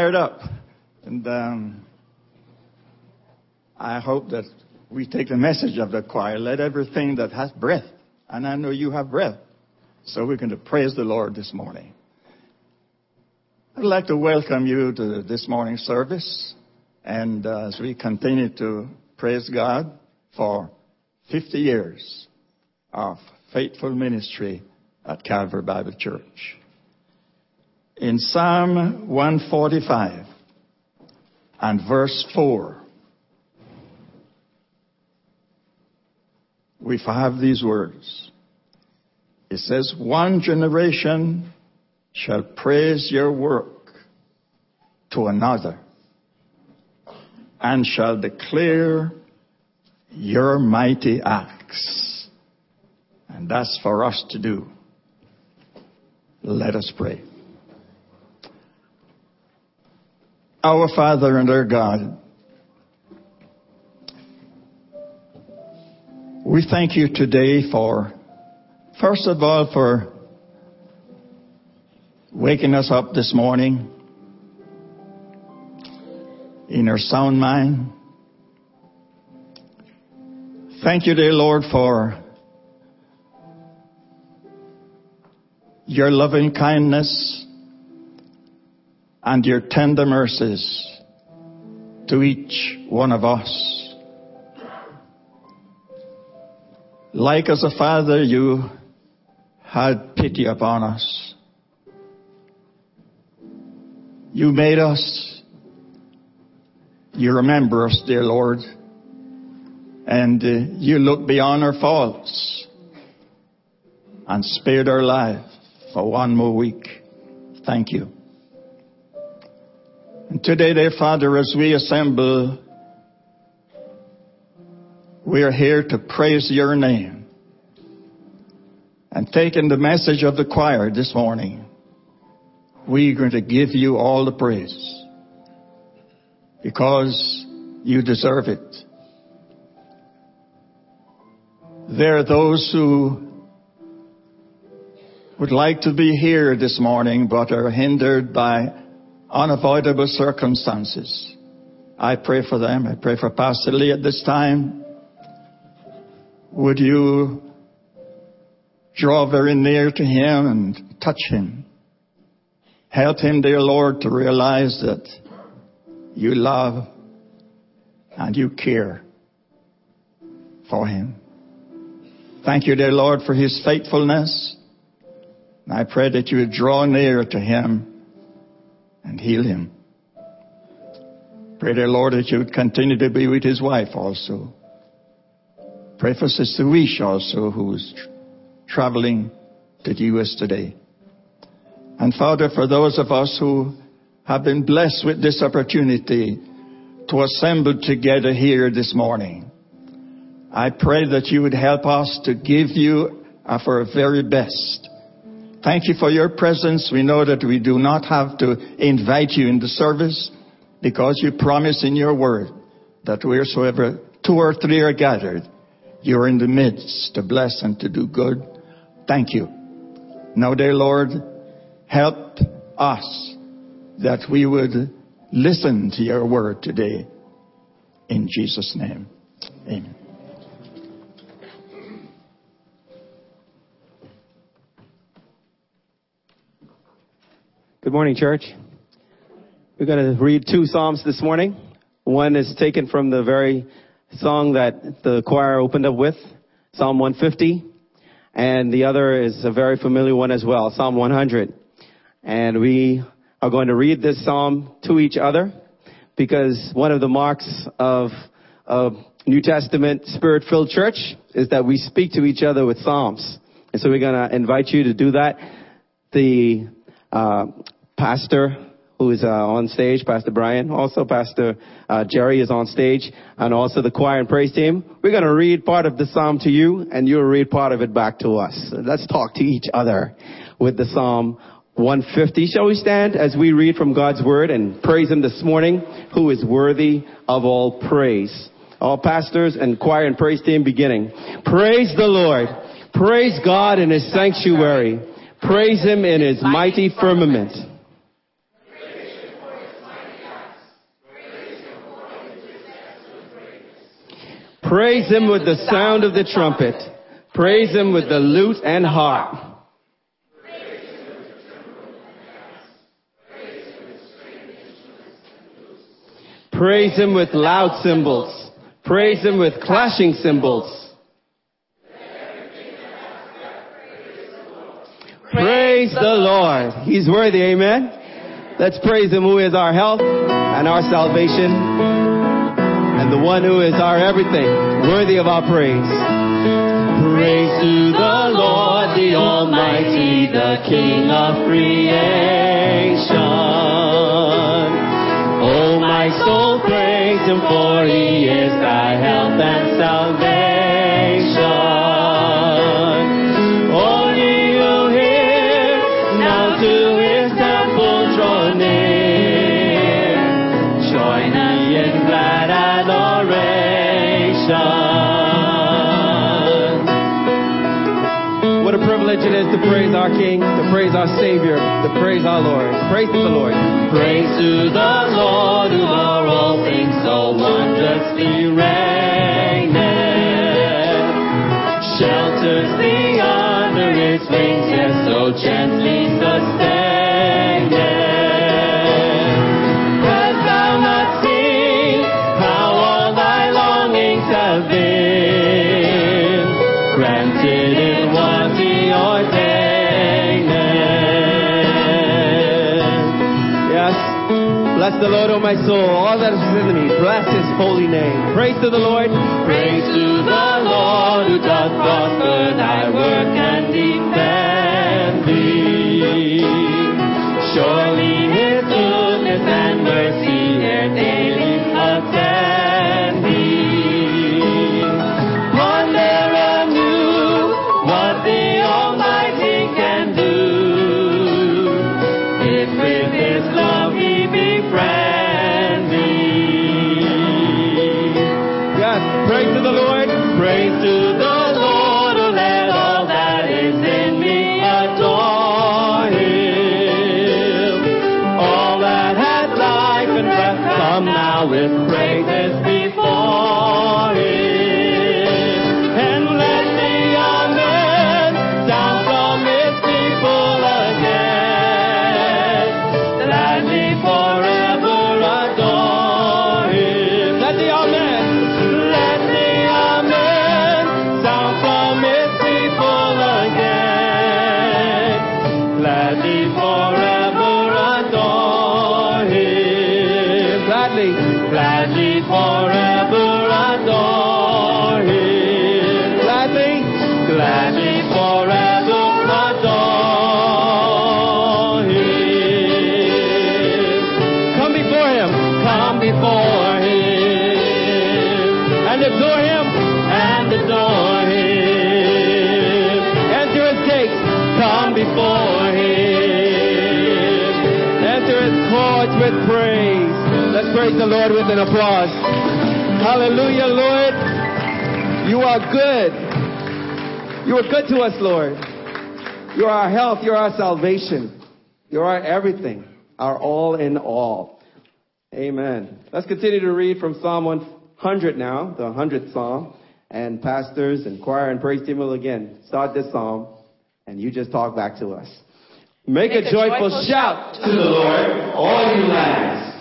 fired up. And um, I hope that we take the message of the choir. Let everything that has breath, and I know you have breath, so we're going to praise the Lord this morning. I'd like to welcome you to this morning's service, and uh, as we continue to praise God for 50 years of faithful ministry at Calvary Bible Church. In Psalm 145 and verse 4, we have these words. It says, one generation shall praise your work to another and shall declare your mighty acts. And that's for us to do. Let us pray. Our Father and our God, we thank you today for, first of all, for waking us up this morning in our sound mind. Thank you, dear Lord, for your loving kindness and your tender mercies to each one of us. Like as a father, you had pity upon us. You made us. You remember us, dear Lord. And uh, you look beyond our faults and spared our life for one more week. Thank you. And today, dear Father, as we assemble, we are here to praise your name. And taking the message of the choir this morning, we're going to give you all the praise because you deserve it. There are those who would like to be here this morning but are hindered by unavoidable circumstances. I pray for them. I pray for Pastor Lee at this time. Would you draw very near to him and touch him? Help him, dear Lord, to realize that you love and you care for him. Thank you, dear Lord, for his faithfulness. I pray that you would draw near to him and heal him. Pray, dear Lord, that you would continue to be with his wife also. Pray for Sister Wish also, who's traveling to the U.S. today. And Father, for those of us who have been blessed with this opportunity to assemble together here this morning, I pray that you would help us to give you our very best. Thank you for your presence. We know that we do not have to invite you in the service because you promise in your word that wheresoever two or three are gathered, you're in the midst to bless and to do good. Thank you. Now, dear Lord, help us that we would listen to your word today. In Jesus' name, amen. Good morning, church. We're going to read two Psalms this morning. One is taken from the very song that the choir opened up with, Psalm 150. And the other is a very familiar one as well, Psalm 100. And we are going to read this psalm to each other because one of the marks of a New Testament spirit-filled church is that we speak to each other with psalms. And so we're going to invite you to do that. The uh, pastor who is uh, on stage, Pastor Brian, also Pastor uh, Jerry is on stage, and also the choir and praise team. We're going to read part of the psalm to you, and you'll read part of it back to us. Let's talk to each other with the psalm 150. Shall we stand as we read from God's word and praise him this morning, who is worthy of all praise. All pastors and choir and praise team beginning. Praise the Lord. Praise God in his sanctuary. Praise him in his mighty firmament. Praise him with the sound of the trumpet. Praise him with the lute and harp. Praise him with loud cymbals. Praise him with clashing cymbals. Praise the Lord. He's worthy, amen. Let's praise him who is our health and our salvation and the one who is our everything, worthy of our praise. Praise to the Lord, the Almighty, the King of creation. Oh, my soul, praise Him, for He is thy health and salvation. It is to praise our King, to praise our Savior, to praise our Lord. Praise to the Lord. Praise to the Lord who o'er all things so wondrously reigneth. Shelters thee under his wings, yes, so gently sustained. Bless the Lord, O my soul, all that is within me. Bless his holy name. Praise to the Lord. Praise to the Lord who doth prosper thy work and the Lord with an applause. Hallelujah, Lord. You are good. You are good to us, Lord. You are our health. You are our salvation. You are our everything, our all in all. Amen. Let's continue to read from Psalm 100 now, the 100th Psalm. And pastors and choir and praise team will again start this psalm, and you just talk back to us. Make, a, joyful, shout to the Lord, all you lands.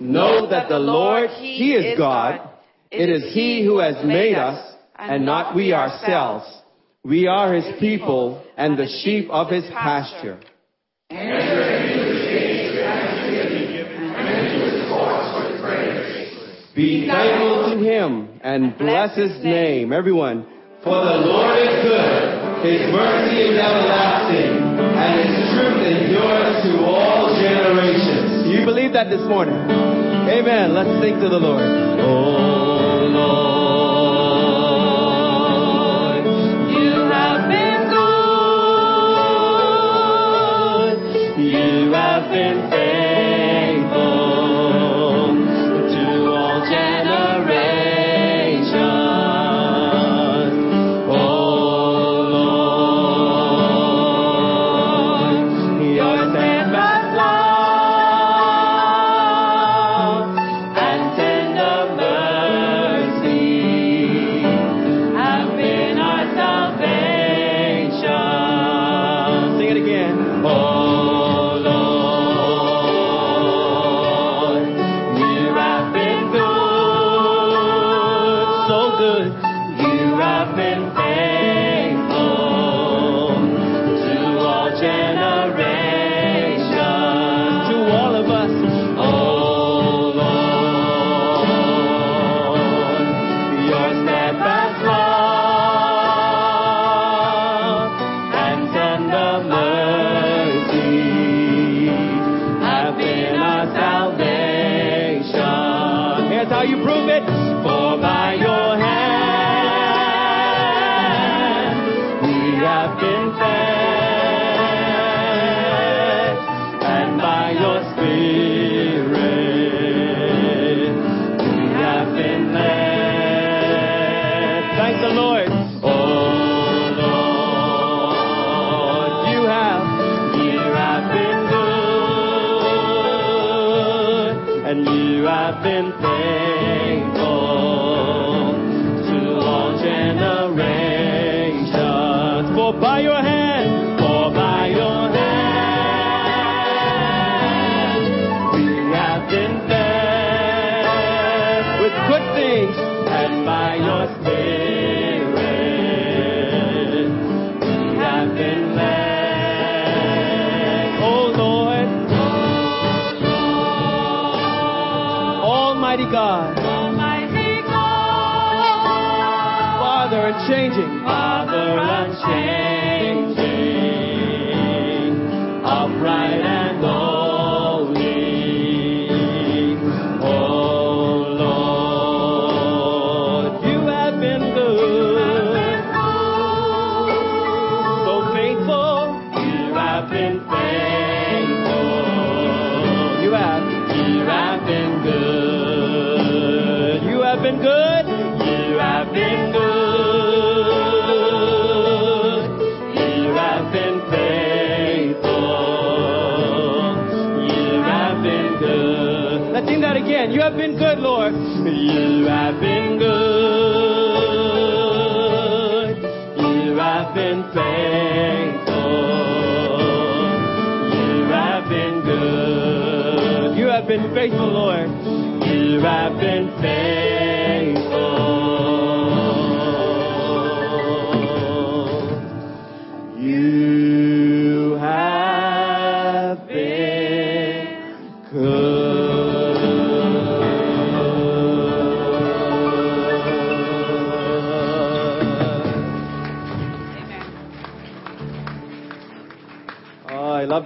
Know that the Lord, He is God. It is He who has made us, and not we ourselves. We are His people and the sheep of His pasture. Be thankful to Him and bless His name. Everyone. For the Lord is good. His mercy is everlasting, and His truth endures to all generations. Do you believe that this morning? Amen. Let's sing to the Lord. Oh Lord, you have been good. You have been faithful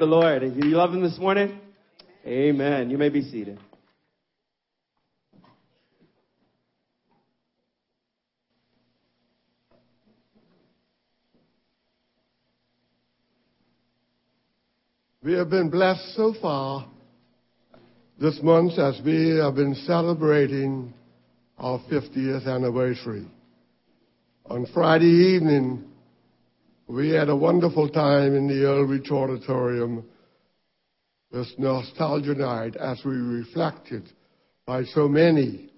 the Lord. You love Him this morning? Amen. You may be seated. We have been blessed so far this month as we have been celebrating our 50th anniversary. On Friday evening, we had a wonderful time in the Earl Weech Auditorium this nostalgia night as we reflected by so many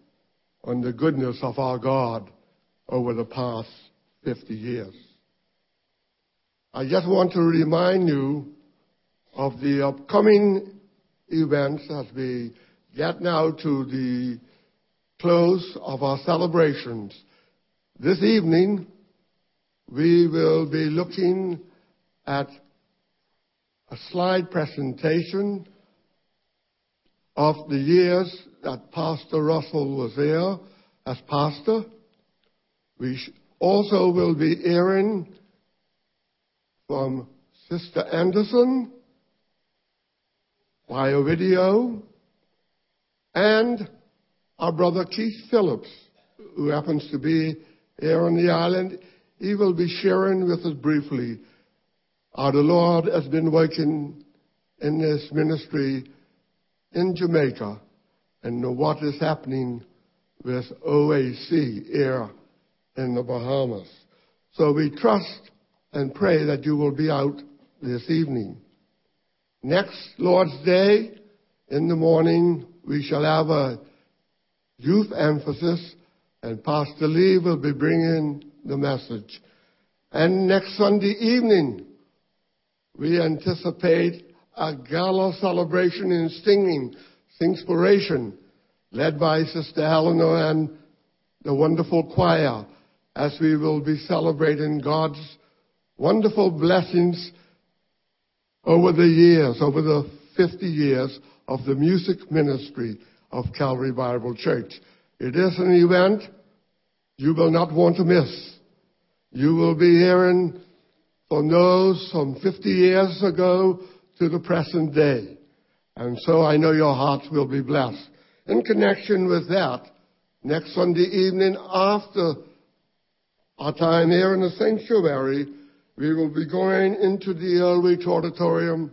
on the goodness of our God over the past 50 years. I just want to remind you of the upcoming events as we get now to the close of our celebrations. This evening, we will be looking at a slide presentation of the years that Pastor Russell was there as pastor. We also will be hearing from Sister Anderson via video and our brother Keith Phillips, who happens to be here on the island. He will be sharing with us briefly how the Lord has been working in this ministry in Jamaica and what is happening with OAC here in the Bahamas. So we trust and pray that you will be out this evening. Next Lord's Day in the morning, we shall have a youth emphasis and Pastor Lee will be bringing the message. And next Sunday evening, we anticipate a gala celebration in singing, Singspiration, led by Sister Eleanor and the wonderful choir, as we will be celebrating God's wonderful blessings over the years, over the 50 years of the music ministry of Calvary Bible Church. It is an event you will not want to miss. You will be hearing from those from 50 years ago to the present day. And so I know your hearts will be blessed. In connection with that, Next Sunday evening after our time here in the sanctuary, we will be going into the Earl Weech Auditorium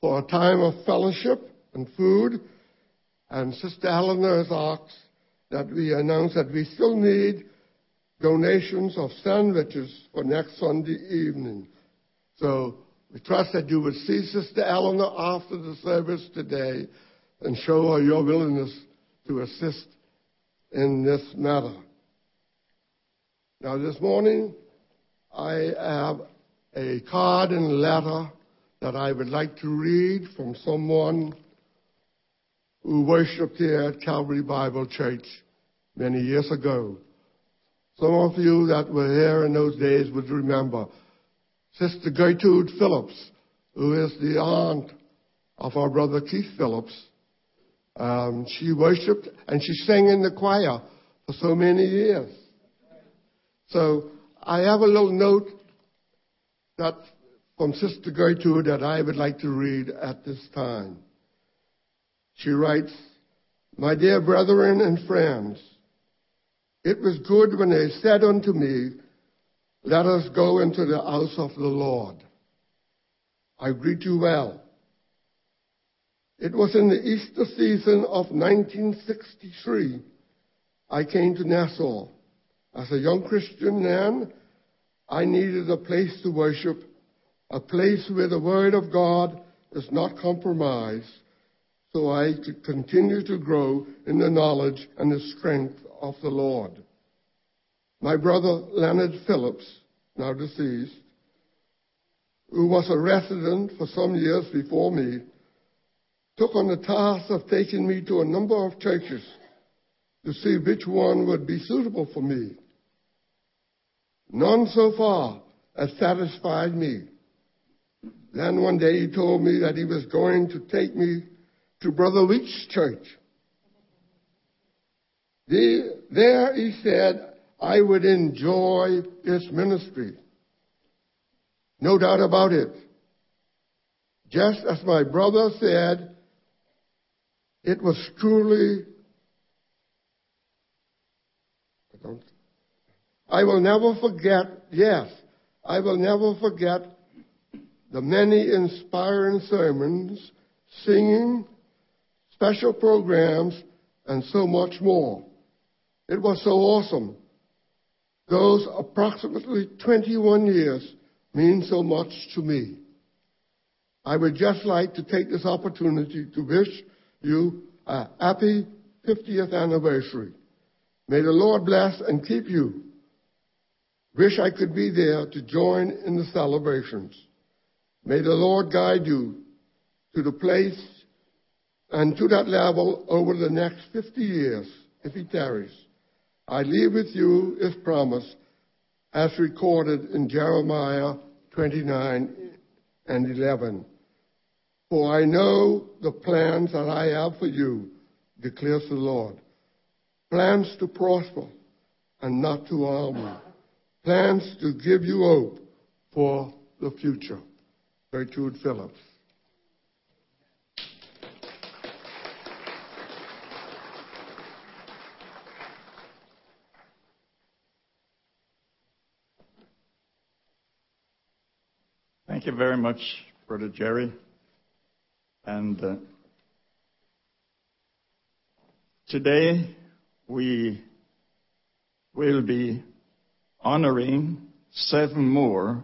for a time of fellowship and food. And Sister Eleanor has asked that we announce that we still need donations of sandwiches for next Sunday evening. So we trust that you would see Sister Eleanor after the service today and show her your willingness to assist in this matter. Now, this morning, I have a card and letter that I would like to read from someone who worshiped here at Calvary Bible Church many years ago. Some of you that were here in those days would remember Sister Gertrude Phillips, who is the aunt of our brother Keith Phillips. Um, she worshiped and she sang in the choir for so many years. So I have a little note that from Sister Gertrude that I would like to read at this time. She writes, My dear brethren and friends, it was good when they said unto me, Let us go into the house of the Lord. I greet you well. It was in the Easter season of 1963 I came to Nassau. As a young Christian man, I needed a place to worship, a place where the Word of God is not compromised, so I could continue to grow in the knowledge and the strength of the Lord. My brother Leonard Phillips, now deceased, who was a resident for some years before me, took on the task of taking me to a number of churches to see which one would be suitable for me. None so far has satisfied me. Then one day he told me that he was going to take me to Brother Weech's church. There, he said, I would enjoy this ministry. No doubt about it. Just as my brother said, it was truly, I I will never forget, yes, I will never forget the many inspiring sermons, singing, special programs, and so much more. It was so awesome. Those approximately 21 years mean so much to me. I would just like to take this opportunity to wish you a happy 50th anniversary. May the Lord bless and keep you. Wish I could be there to join in the celebrations. May the Lord guide you to the place and to that level over the next 50 years, if He tarries. I leave with you His promise as recorded in Jeremiah 29 and 11. For I know the plans that I have for you, declares the Lord. Plans to prosper and not to harm you. Plans to give you hope for the future. Gertrude Phillips. Thank you very much, Brother Jerry. And uh, today we will be honoring seven more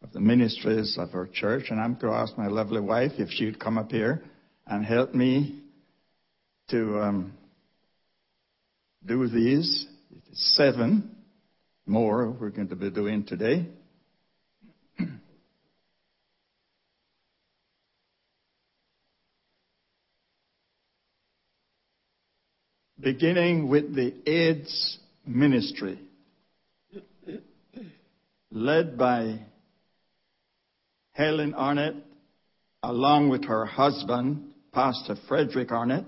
of the ministries of our church. And I'm going to ask my lovely wife if she'd come up here and help me to um, do these. Seven more we're going to be doing today. Beginning with the AIDS ministry, led by Helen Arnett, along with her husband, Pastor Frederick Arnett.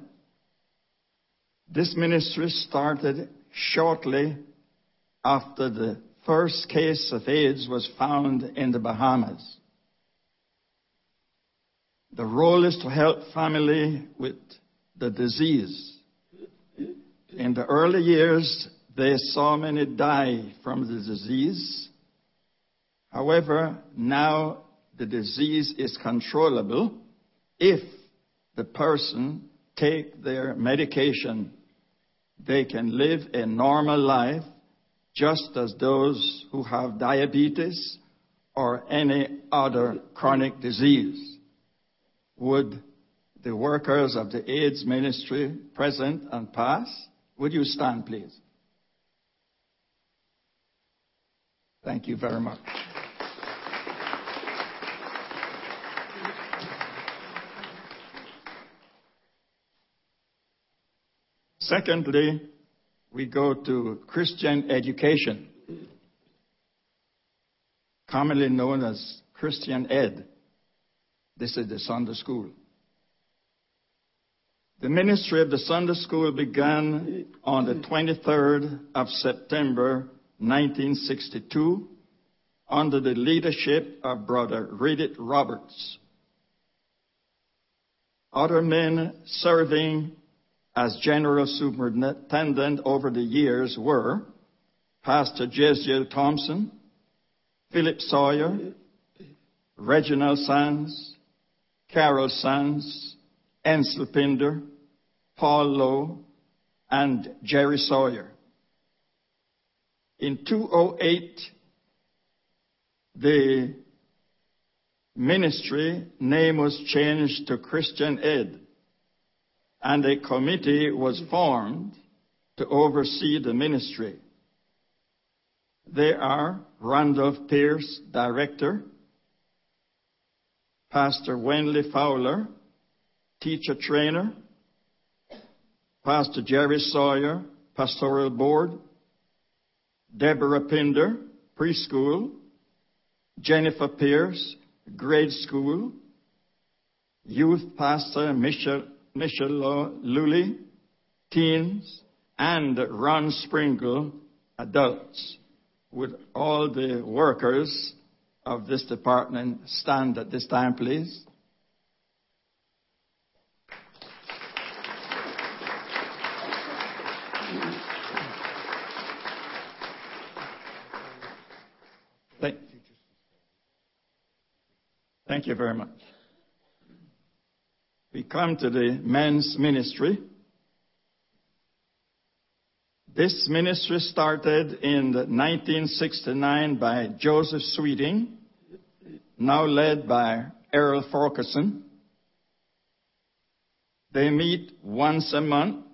This ministry started shortly after the first case of AIDS was found in the Bahamas. The role is to help family with the disease In the early years, they saw many die from the disease. However, now the disease is controllable if the person take their medication. They can live a normal life just as those who have diabetes or any other chronic disease. Would the workers of the AIDS ministry present and past, would you stand please? Thank you very much. Secondly, we go to Christian education, commonly known as Christian Ed. This is the Sunday school. The ministry of the Sunday school began on the 23rd of September 1962 under the leadership of Brother Riddick Roberts. Other men serving as general superintendent over the years were Pastor Jesiel Thompson, Philip Sawyer, Reginald Sands, Carol Sands, Ansel Pinder, Paul Lowe, and Jerry Sawyer. In 2008, the ministry name was changed to Christian Ed and a committee was formed to oversee the ministry. They are Randolph Pierce, director, Pastor Wenley Fowler, teacher trainer, Pastor Jerry Sawyer, pastoral board, Deborah Pinder, preschool, Jennifer Pierce, grade school, youth pastor Michelle Michelle Lully, teens, and Ron Sprinkle, adults. Would all the workers of this department stand at this time, please? Thank, thank you very much. We come to the men's ministry. This ministry started in 1969 by Joseph Sweeting, now led by Errol Forkerson. They meet once a month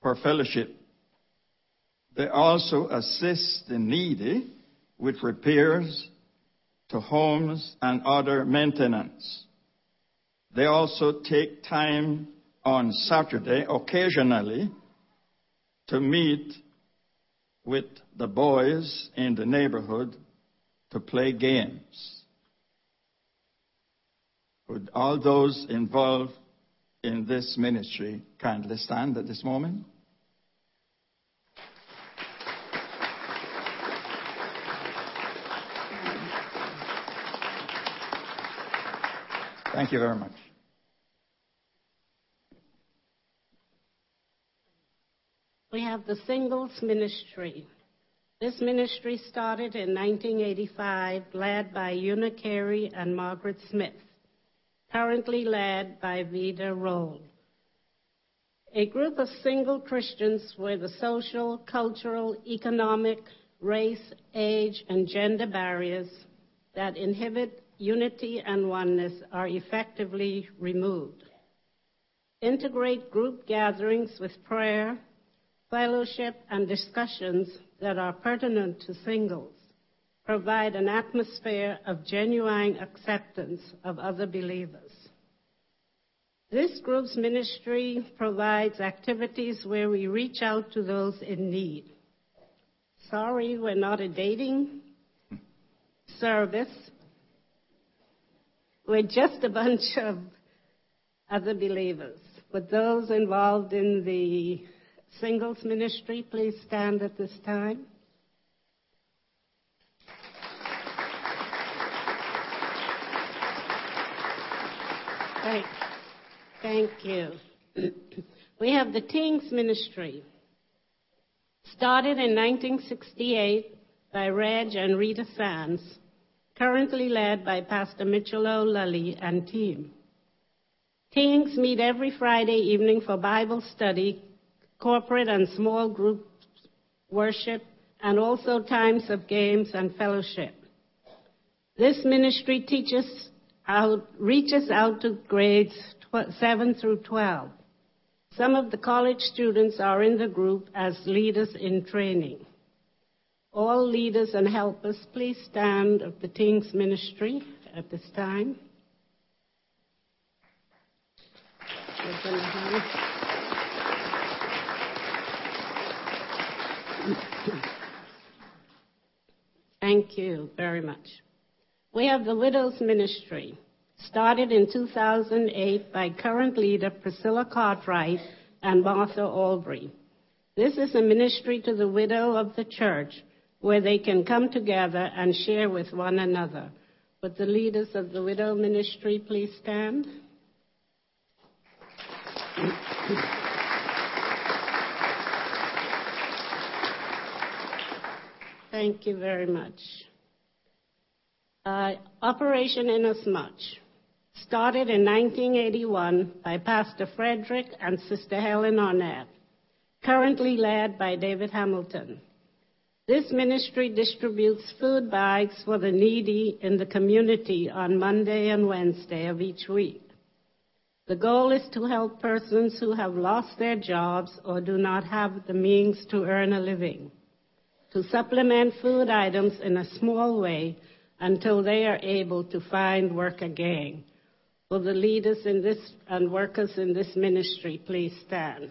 for fellowship. They also assist the needy with repairs to homes and other maintenance. They also take time on Saturday occasionally to meet with the boys in the neighborhood to play games. Would all those involved in this ministry kindly stand at this moment? Thank you very much. We have the Singles Ministry. This ministry started in 1985, led by Una Carey and Margaret Smith, currently led by Vida Roll. A group of single Christians where the social, cultural, economic, race, age, and gender barriers that inhibit unity and oneness are effectively removed. Integrate group gatherings with prayer, fellowship, and discussions that are pertinent to singles. Provide an atmosphere of genuine acceptance of other believers. This group's ministry provides activities where we reach out to those in need. Sorry, we're not a dating service. We're just a bunch of other believers. But those involved in the singles ministry, please stand at this time. Thank you. We have the teens ministry. Started in 1968 by Reg and Rita Sands, currently led by Pastor Mitchell O'Lully and team. Teens meet every Friday evening for Bible study, corporate and small group worship, and also times of games and fellowship. This ministry teaches out, reaches out to grades 7 through 12. Some of the college students are in the group as leaders in training. All leaders and helpers, please stand of the Teens Ministry at this time. Thank you very much. We have the Widows Ministry, started in 2008 by current leader Priscilla Cartwright and Martha Albury. This is a ministry to the widow of the church where they can come together and share with one another. Would the leaders of the widow ministry please stand? Thank you very much. Uh, Operation Inasmuch started in 1981 by Pastor Frederick and Sister Helen Arnett, currently led by David Hamilton. This ministry distributes food bags for the needy in the community on Monday and Wednesday of each week. The goal is to help persons who have lost their jobs or do not have the means to earn a living, to supplement food items in a small way until they are able to find work again. Will the leaders in this and workers in this ministry please stand?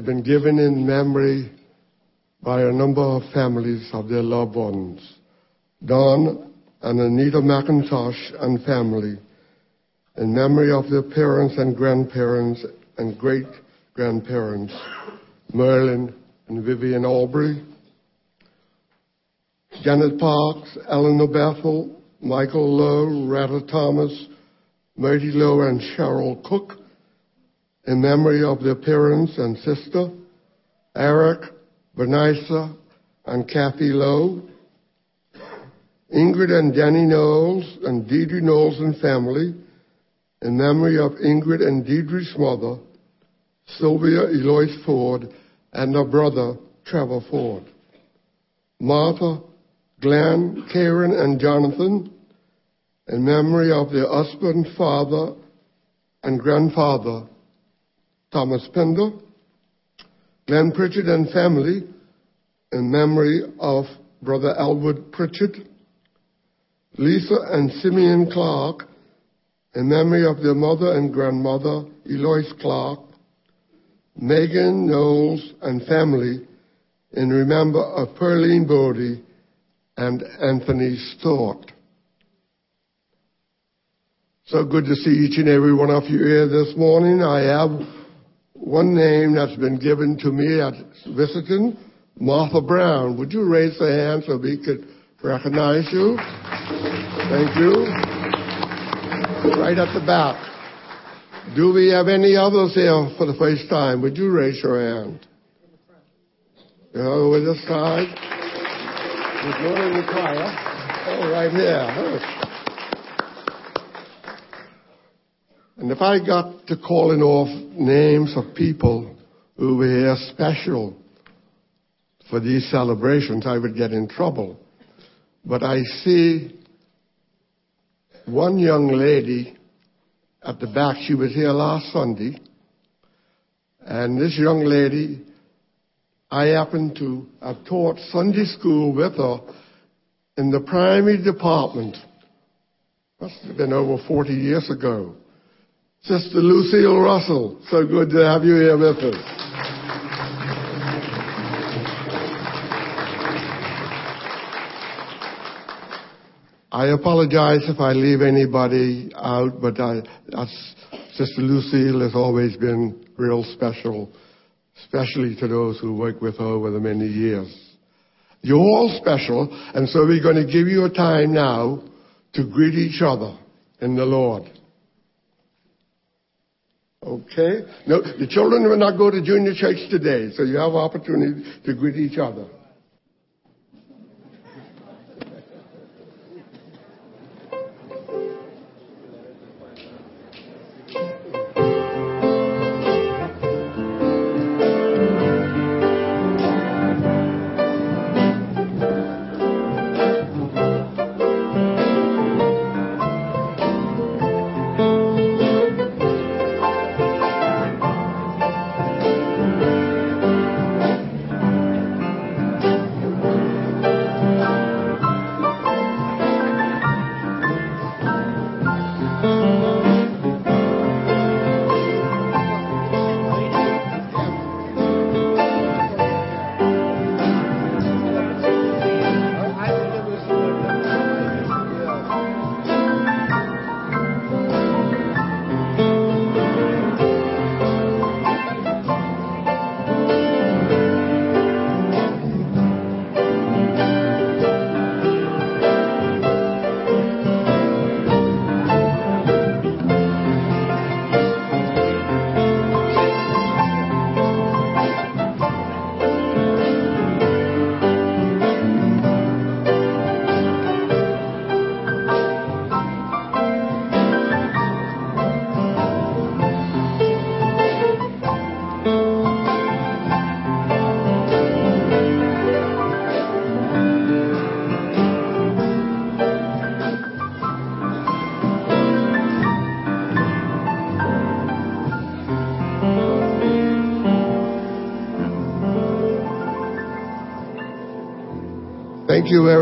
They've been given in memory by a number of families of their loved ones. Don and Anita McIntosh and family, in memory of their parents and grandparents and great grandparents, Merlin and Vivian Aubrey. Janet Parks, Eleanor Bethel, Michael Lowe, Retta Thomas, Merty Lowe, and Cheryl Cook, in memory of their parents and sister, Eric, Vanessa, and Kathy Lowe, Ingrid and Danny Knowles and Deidre Knowles and family, in memory of Ingrid and Deidre's mother, Sylvia Eloise Ford, and her brother, Trevor Ford. Martha, Glenn, Karen, and Jonathan, in memory of their husband, father, and grandfather, Thomas Pender. Glenn Pritchard and family, in memory of Brother Elwood Pritchard. Lisa and Simeon Clark, in memory of their mother and grandmother, Eloise Clark. Megan Knowles and family, in remember of Pearline Bodie and Anthony Stewart. So good to see each and every one of you here this morning. I have one name that's been given to me at visiting, Martha Brown. Would you raise your hand so we could recognize you? Thank you. Right at the back. Do we have any others here for the first time? Would you raise your hand? You know, with this side. Good morning, Nikaya. Oh, right here. And if I got to calling off names of people who were here special for these celebrations, I would get in trouble. But I see one young lady at the back. She was here last Sunday. And this young lady, I happened to have taught Sunday school with her in the primary department. Must have been over 40 years ago. Sister Lucille Russell, so good to have you here with us. I apologize if I leave anybody out, but I, Sister Lucille has always been real special, especially to those who work with her over the many years. You're all special, and so we're going to give you a time now to greet each other in the Lord. Okay? No, the children will not go to junior church today, so you have opportunity to greet each other.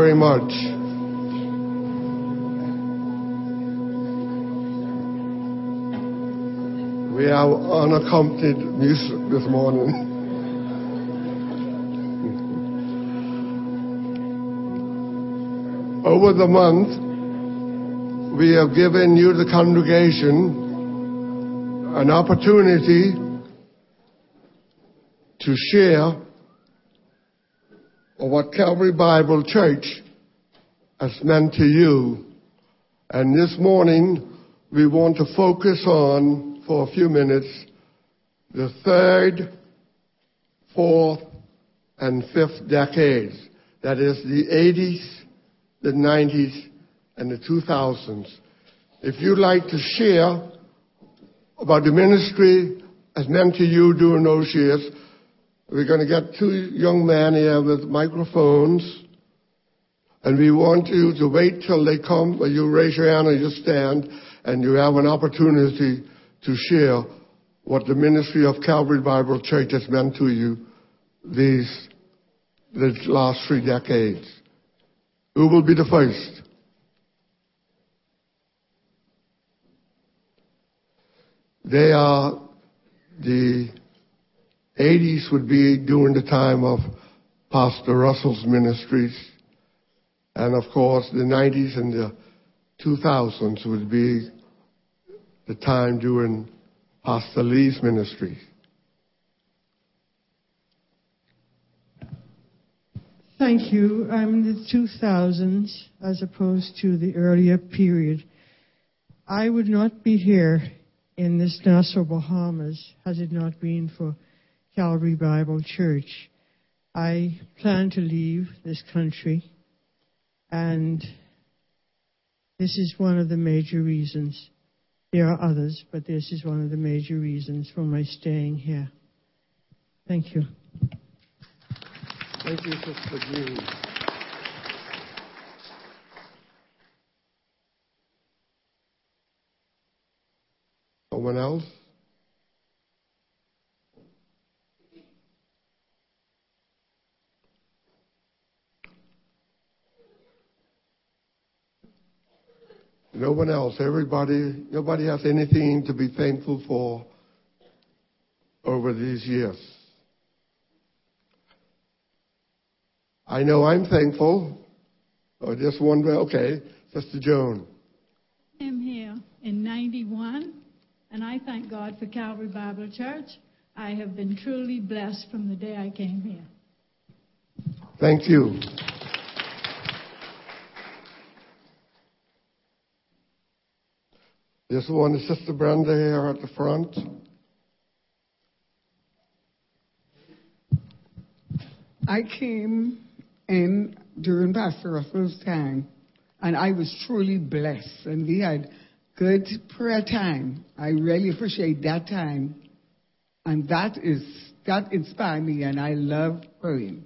very much. We have unaccompanied music this morning. Over the month, we have given you, the congregation, an opportunity to share what Calvary Bible Church has meant to you. And this morning, we want to focus on, for a few minutes, the third, fourth, and fifth decades. That is the 80s, the 90s, and the 2000s. If you'd like to share about the ministry as meant to you during those years, we're going to get two young men here with microphones. And we want you to wait till they come, or you raise your hand or you stand, and you have an opportunity to share what the ministry of Calvary Bible Church has meant to you these, these last three decades. Who will be the first? They are the 80s would be during the time of Pastor Russell's ministries. And of course, the 90s and the 2000s would be the time during Pastor Lee's ministry. Thank you. I'm in the 2000s as opposed to the earlier period. I would not be here in this Nassau, Bahamas, has it not been for Calvary Bible Church. I plan to leave this country, and this is one of the major reasons. There are others, but this is one of the major reasons for my staying here. Thank you. Thank you, Sister Jean. Someone else? No one else. Everybody, nobody has anything to be thankful for over these years. I know I'm thankful. Oh, just one, okay, Sister Joan. I'm here in 91, and I thank God for Calvary Bible Church. I have been truly blessed from the day I came here. Thank you. This one is Sister Brenda here at the front. I came in during Pastor Russell's time, and I was truly blessed. And we had good prayer time. I really appreciate that time, and that is that inspired me, and I love praying.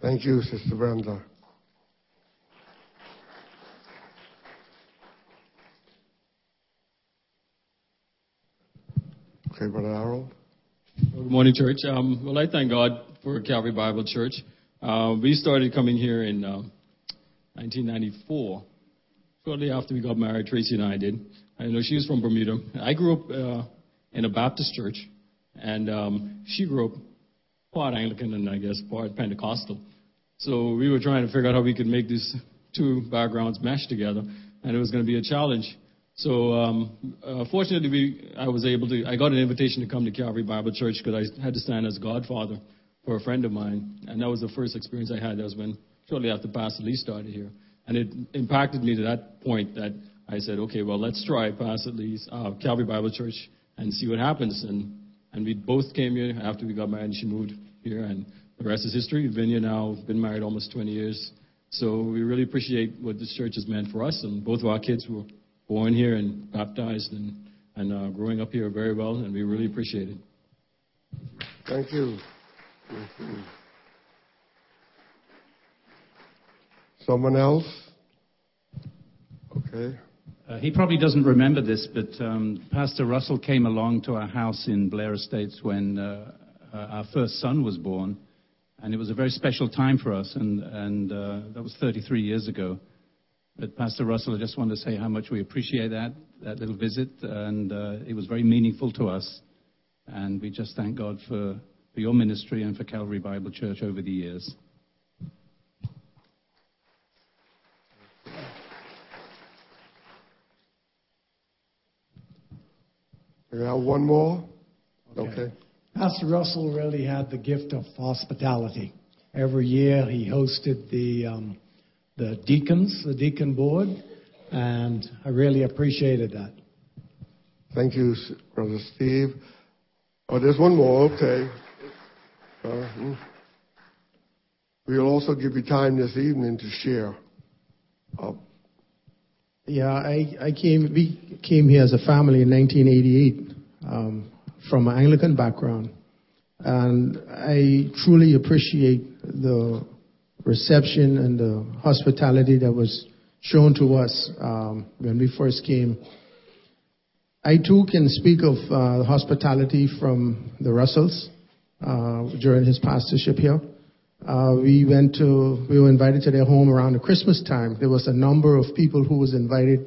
Thank you, Sister Brenda. Okay, Brother Harold. Good morning, church. Um, well, I thank God for Calvary Bible Church. Uh, we started coming here in uh, 1994, shortly after we got married. Tracy and I did. I know she was from Bermuda. I grew up uh, in a Baptist church, and um, she grew up part Anglican and I guess part Pentecostal. So we were trying to figure out how we could make these two backgrounds mesh together, and it was going to be a challenge. So um, uh, fortunately, we, I was able to. I got an invitation to come to Calvary Bible Church because I had to stand as godfather for a friend of mine, and that was the first experience I had. That was when shortly after Pastor Lee started here, and it impacted me to that point that I said, okay, well, let's try Pastor Lee's uh, Calvary Bible Church and see what happens. And and we both came here after we got married, and she moved here, and the rest is history. Here now, been married almost 20 years. So we really appreciate what this church has meant for us, and both of our kids were born here and baptized and and uh, growing up here very well, and we really appreciate it. Thank you. Someone else? Okay. Uh, he probably doesn't remember this, but um, Pastor Russell came along to our house in Blair Estates when uh, uh, our first son was born, and it was a very special time for us, and, and uh, that was 33 years ago. But Pastor Russell, I just want to say how much we appreciate that, that little visit, and uh, it was very meaningful to us. And we just thank God for, for your ministry and for Calvary Bible Church over the years. We have one more? Okay. Okay. Pastor Russell really had the gift of hospitality. Every year he hosted the um, the deacons, the deacon board, and I really appreciated that. Thank you, Brother Steve. Oh, there's one more. Okay. Uh, hmm. We'll also give you time this evening to share. Uh, Yeah, I, I came, we came here as a family in 1988 um, from an Anglican background. And I truly appreciate the reception and the hospitality that was shown to us um, when we first came. I too can speak of uh, hospitality from the Russells uh, during his pastorship here. Uh, we went to, we were invited to their home around the Christmas time. There was a number of people who was invited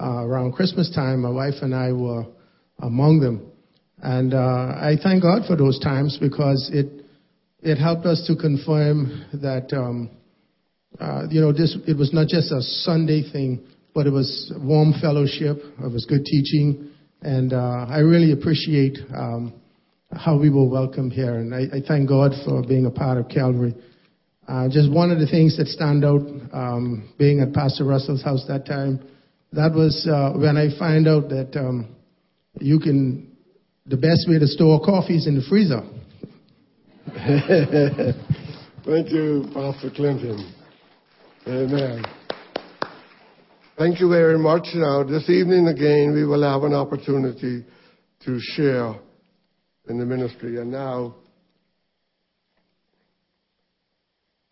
uh, around Christmas time. My wife and I were among them. And uh, I thank God for those times because it, it helped us to confirm that, um, uh, you know, this, it was not just a Sunday thing, but it was warm fellowship. It was good teaching. And uh, I really appreciate um, how we were welcomed here. And I, I thank God for being a part of Calvary. Uh, just one of the things that stand out, um, being at Pastor Russell's house that time, that was uh, when I find out that um, you can, the best way to store coffee is in the freezer. Thank you, Pastor Clinton. Amen. Thank you very much. Now, this evening again, we will have an opportunity to share in the ministry. And now,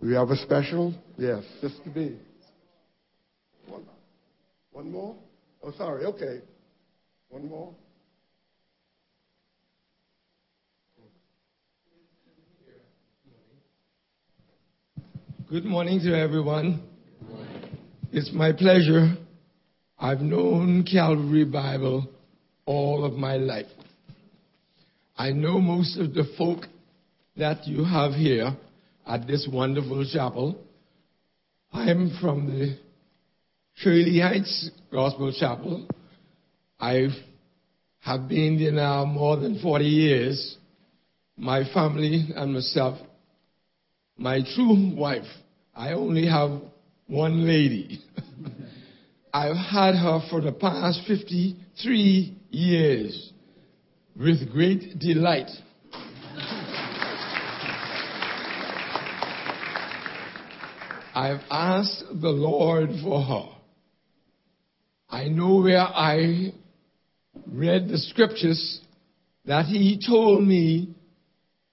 we have a special? Yes, Sister B. One, one more? Oh, sorry. Okay. One more? Good morning to everyone. It's my pleasure. I've known Calvary Bible all of my life. I know most of the folk that you have here at this wonderful chapel. I'm from the Shirley Heights Gospel Chapel. I have been there now more than 40 years. My family and myself my true wife. I only have one lady. I've had her for the past 53 years with great delight. I've asked the Lord for her. I know where I read the scriptures that He told me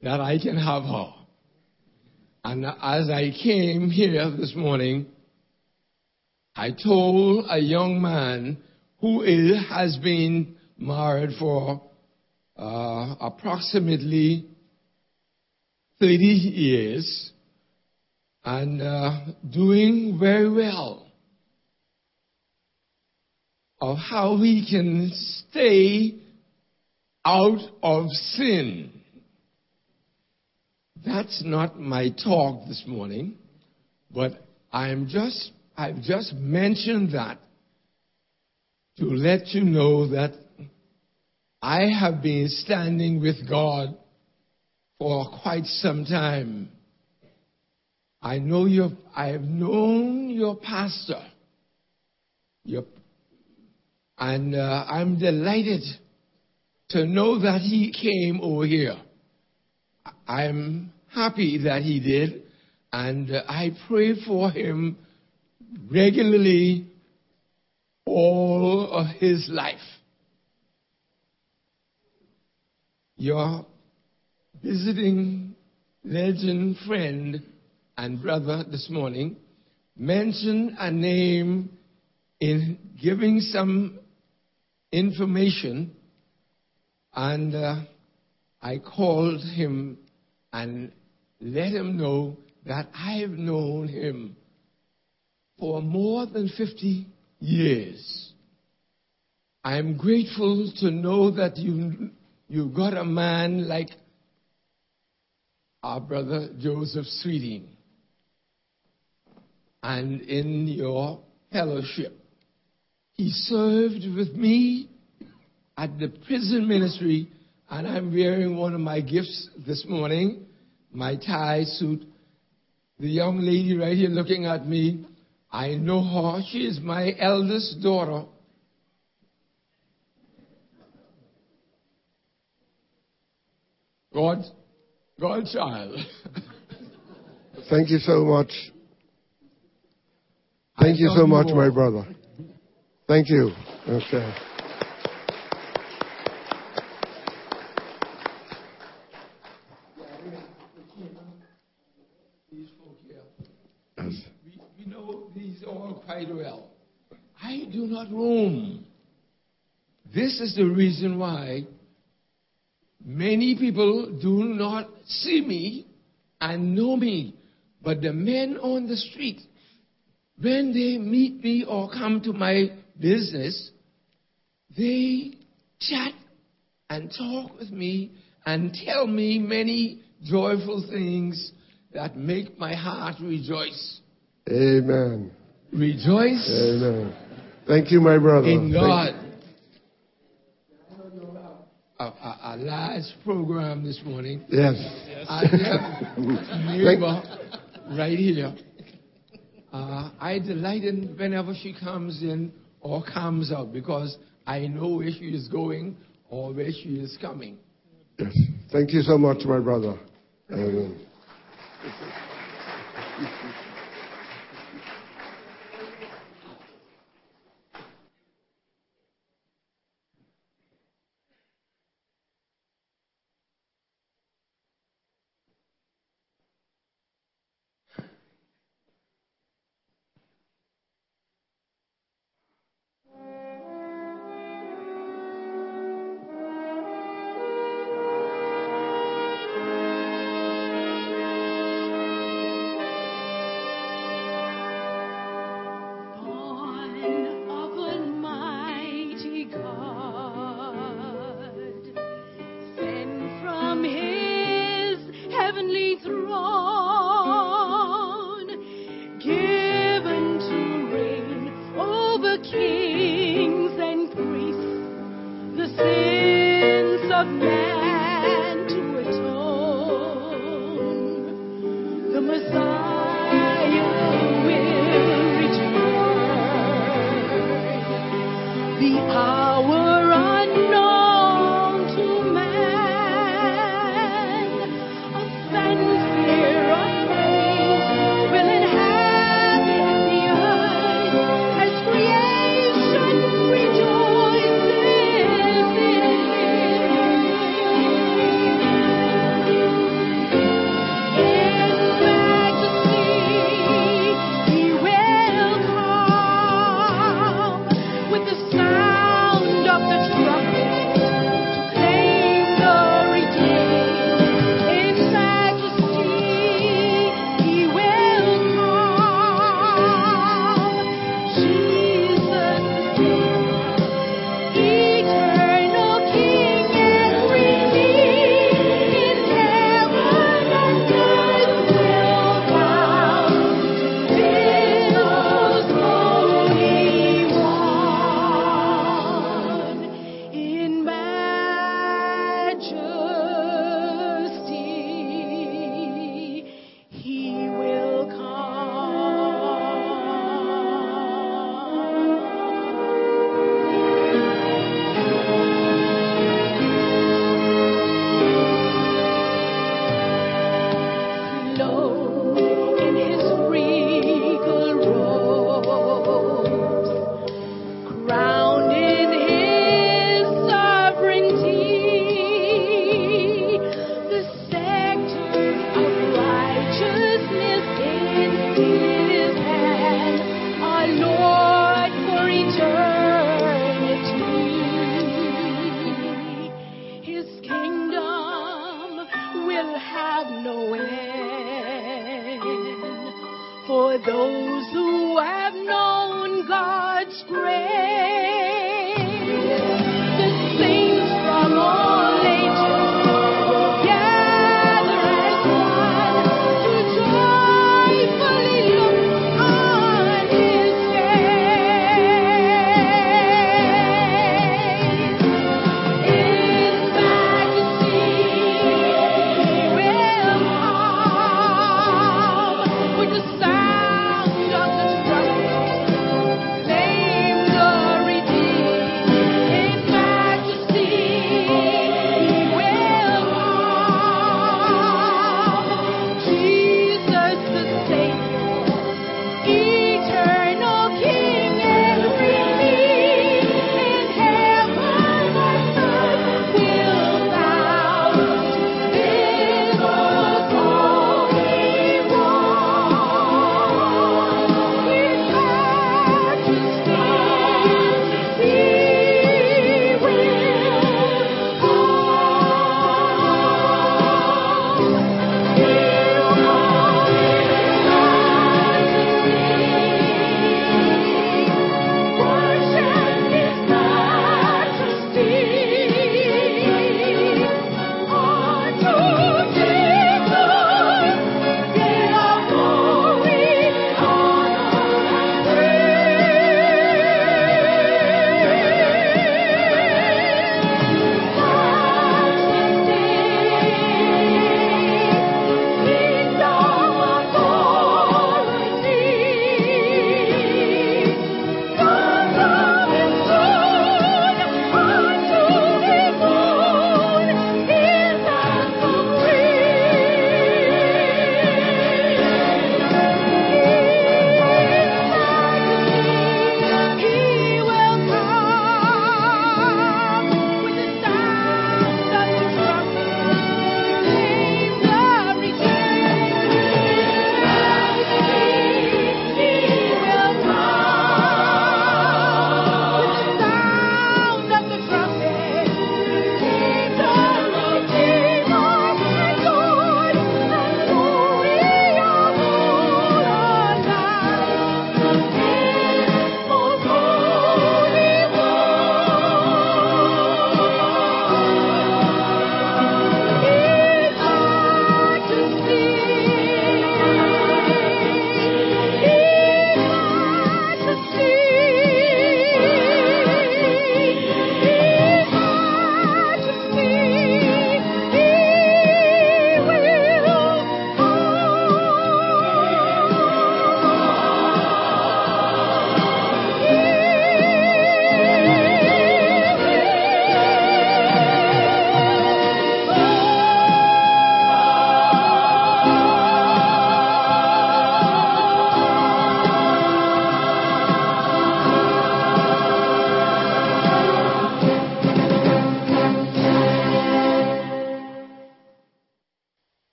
that I can have her. And as I came here this morning, I told a young man who is, has been married for uh, approximately 30 years and uh, doing very well of how we can stay out of sin. That's not my talk this morning, but I'm just, I've just mentioned that to let you know that I have been standing with God for quite some time. I know your, I have known your pastor, your, and uh, I'm delighted to know that he came over here. I'm happy that he did, and I pray for him regularly all of his life. Your visiting legend friend and brother this morning mentioned a name in giving some information, and uh, I called him and let him know that I've known him for more than 50 years. I am grateful to know that you, you've got a man like our brother Joseph Sweeting. And in your fellowship, he served with me at the prison ministry, and I'm wearing one of my gifts this morning, my tie suit. The young lady right here looking at me, I know her. She is my eldest daughter. God, Godchild. Thank you so much. Thank you so much, my brother. Thank you. Okay. These folk here. Yes. We, we know these all quite well. I do not roam. This is the reason why many people do not see me and know me. But the men on the street, when they meet me or come to my business, they chat and talk with me and tell me many joyful things that make my heart rejoice. Amen. Rejoice Amen. Thank you, my brother. in God. A, a, a large program this morning. Yes. I have a neighbor right here. Uh, I delight in whenever she comes in or comes out because I know where she is going or where she is coming. Yes. Thank you so much, my brother. Amen.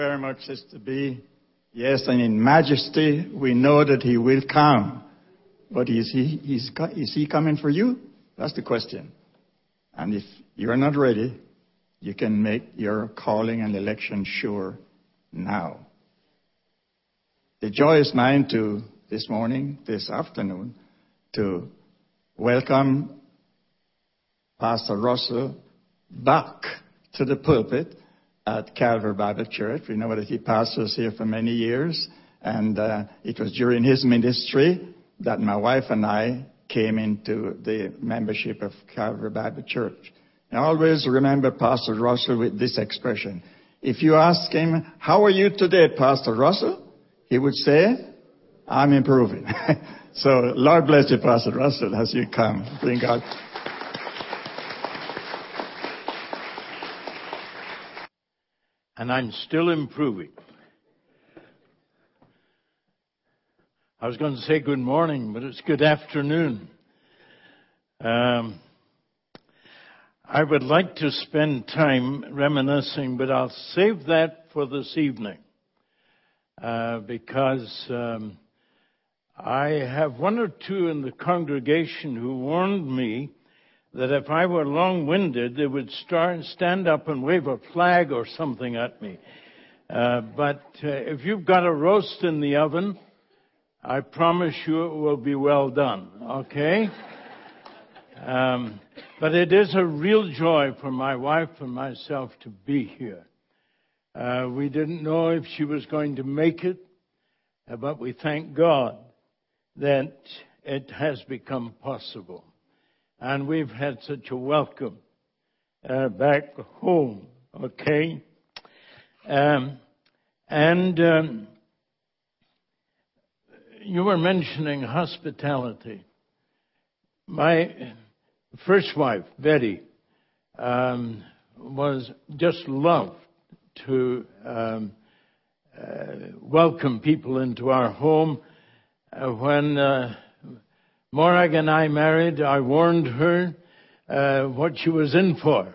very much, Sister B. Yes, and in majesty, we know that he will come. But is he, is he coming for you? That's the question. And if you're not ready, you can make your calling and election sure now. The joy is mine to, this morning, this afternoon, to welcome Pastor Russell back to the pulpit at Calvary Bible Church. We know that he pastors here for many years, and uh, it was during his ministry that my wife and I came into the membership of Calvary Bible Church. And I always remember Pastor Russell with this expression. If you ask him, how are you today, Pastor Russell? He would say, I'm improving. so Lord bless you, Pastor Russell, as you come. Bring God. And I'm still improving. I was going to say good morning, but it's good afternoon. Um, I would like to spend time reminiscing, but I'll save that for this evening uh, because um, I have one or two in the congregation who warned me that if I were long winded, they would start, stand up and wave a flag or something at me. Uh, but uh, if you've got a roast in the oven, I promise you it will be well done. Okay? Um, but it is a real joy for my wife and myself to be here. Uh, we didn't know if she was going to make it, but we thank God that it has become possible. And we've had such a welcome uh, back home, okay? Um, and um, you were mentioning hospitality. My first wife, Betty, um, was just loved to um, uh, welcome people into our home. Uh, when uh, Morag and I married, I warned her uh, what she was in for.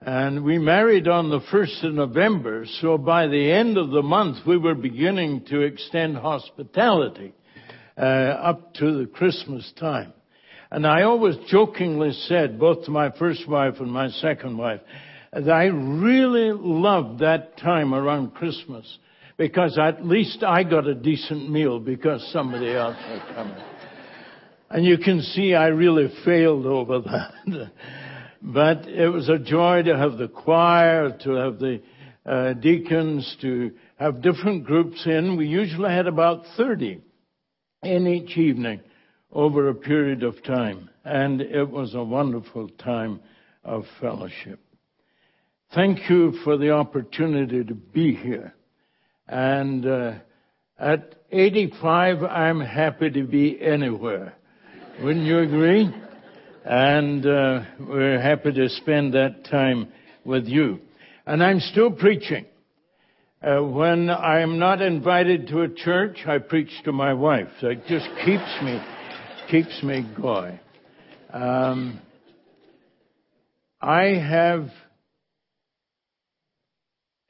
And we married on the 1st of November, so by the end of the month we were beginning to extend hospitality uh, up to the Christmas time. And I always jokingly said, both to my first wife and my second wife, that I really loved that time around Christmas because at least I got a decent meal because somebody else was coming. And you can see I really failed over that. but it was a joy to have the choir, to have the uh, deacons, to have different groups in. We usually had about 30 in each evening over a period of time. And it was a wonderful time of fellowship. Thank you for the opportunity to be here. And uh, at 85, I'm happy to be anywhere. Wouldn't you agree? And uh, we're happy to spend that time with you. And I'm still preaching. Uh, when I'm not invited to a church, I preach to my wife. So it just keeps me, keeps me going. Um, I have,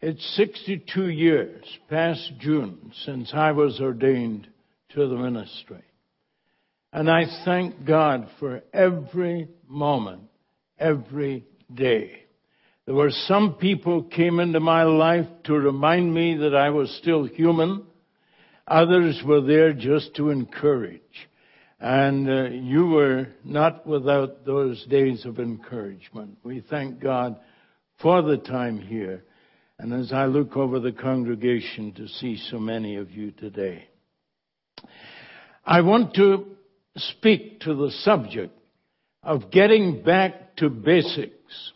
it's 62 years past June since I was ordained to the ministry. And I thank God for every moment, every day. There were some people came into my life to remind me that I was still human. Others were there just to encourage. And uh, you were not without those days of encouragement. We thank God for the time here. And as I look over the congregation to see so many of you today, I want to speak to the subject of getting back to basics.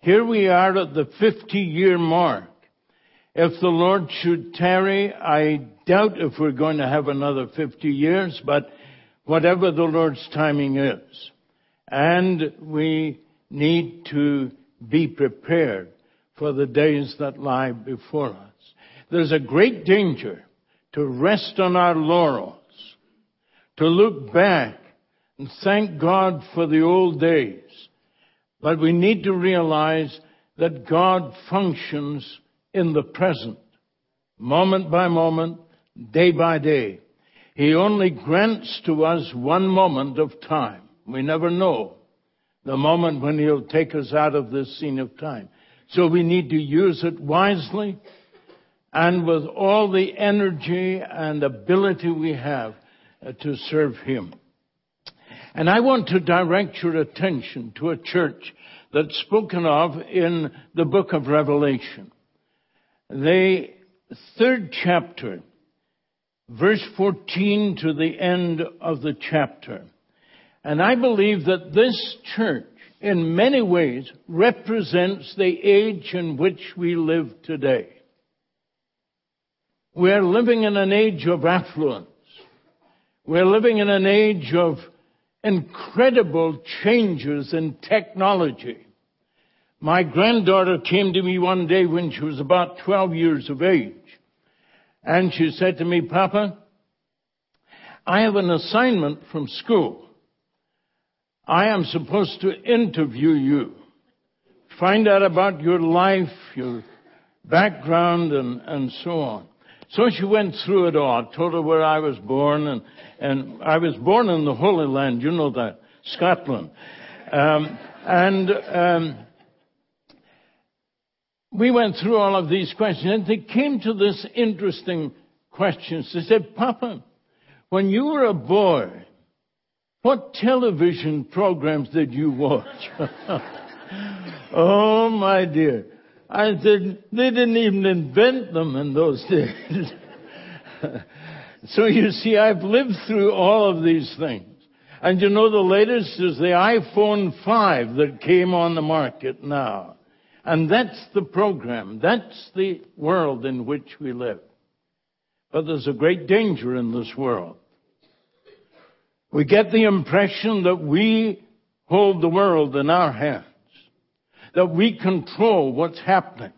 Here we are at the 50 year mark. If the Lord should tarry, I doubt if we're going to have another 50 years, but whatever the Lord's timing is. And we need to be prepared for the days that lie before us. There's a great danger to rest on our laurels, to look back and thank God for the old days. But we need to realize that God functions in the present, moment by moment, day by day. He only grants to us one moment of time. We never know the moment when He'll take us out of this scene of time. So we need to use it wisely and with all the energy and ability we have Uh, to serve Him. And I want to direct your attention to a church that's spoken of in the book of Revelation. The third chapter, verse 14 to the end of the chapter. And I believe that this church, in many ways, represents the age in which we live today. We're living in an age of affluence. We're living in an age of incredible changes in technology. My granddaughter came to me one day when she was about 12 years of age. And she said to me, Papa, I have an assignment from school. I am supposed to interview you, find out about your life, your background, and, and so on. So she went through it all, told her where I was born, and, and I was born in the Holy Land, you know that, Scotland. Um, and um, we went through all of these questions and they came to this interesting question. They said, Papa, when you were a boy, what television programs did you watch? oh my dear. I said, they didn't even invent them in those days. so you see, I've lived through all of these things. And you know the latest is the iPhone 5 that came on the market now. And that's the program. That's the world in which we live. But there's a great danger in this world. We get the impression that we hold the world in our hands. That we control what's happening.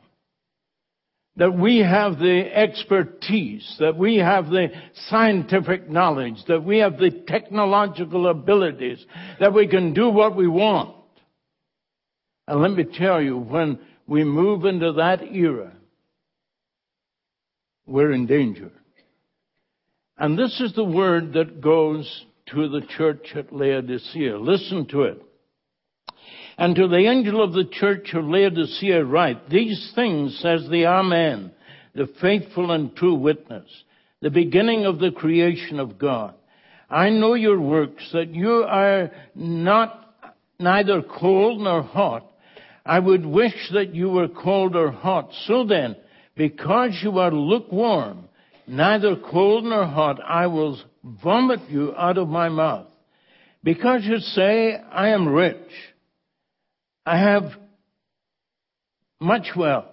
That we have the expertise, that we have the scientific knowledge, that we have the technological abilities, that we can do what we want. And let me tell you, when we move into that era, we're in danger. And this is the word that goes to the church at Laodicea. Listen to it. And to the angel of the church of Laodicea write, These things says the Amen, the faithful and true witness, the beginning of the creation of God. I know your works, that you are not neither cold nor hot. I would wish that you were cold or hot. So then, because you are lukewarm, neither cold nor hot, I will vomit you out of my mouth. Because you say, I am rich, I have much wealth,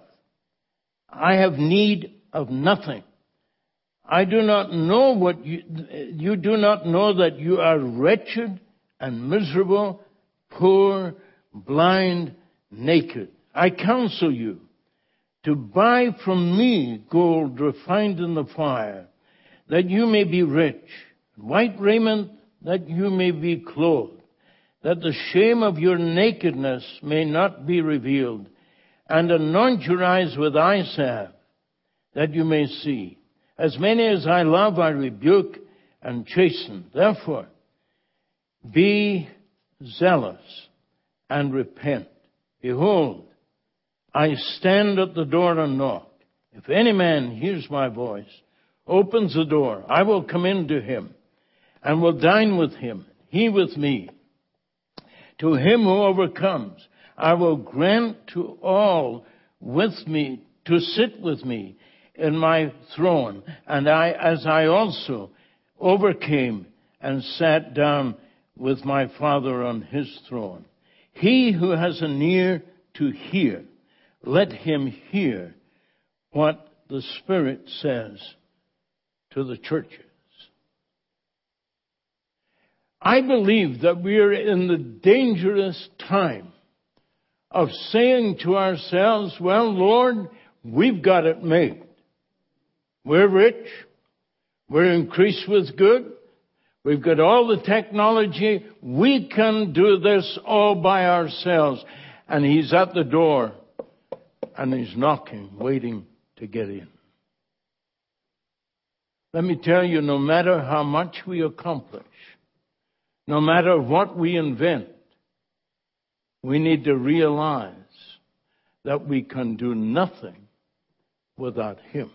I have need of nothing. I do not know what you, you do not know that you are wretched and miserable, poor, blind, naked. I counsel you to buy from me gold refined in the fire, that you may be rich, white raiment that you may be clothed, that the shame of your nakedness may not be revealed, and anoint your eyes with eye salve, that you may see. As many as I love, I rebuke and chasten. Therefore, be zealous and repent. Behold, I stand at the door and knock. If any man hears my voice, opens the door, I will come in to him and will dine with him, he with me. To him who overcomes, I will grant to all with me to sit with me in my throne, and I, as I also overcame and sat down with my Father on his throne. He who has an ear to hear, let him hear what the Spirit says to the churches. I believe that we are in the dangerous time of saying to ourselves, well, Lord, we've got it made. We're rich. We're increased with good. We've got all the technology. We can do this all by ourselves. And he's at the door and he's knocking, waiting to get in. Let me tell you, no matter how much we accomplish, no matter what we invent, we need to realize that we can do nothing without Him.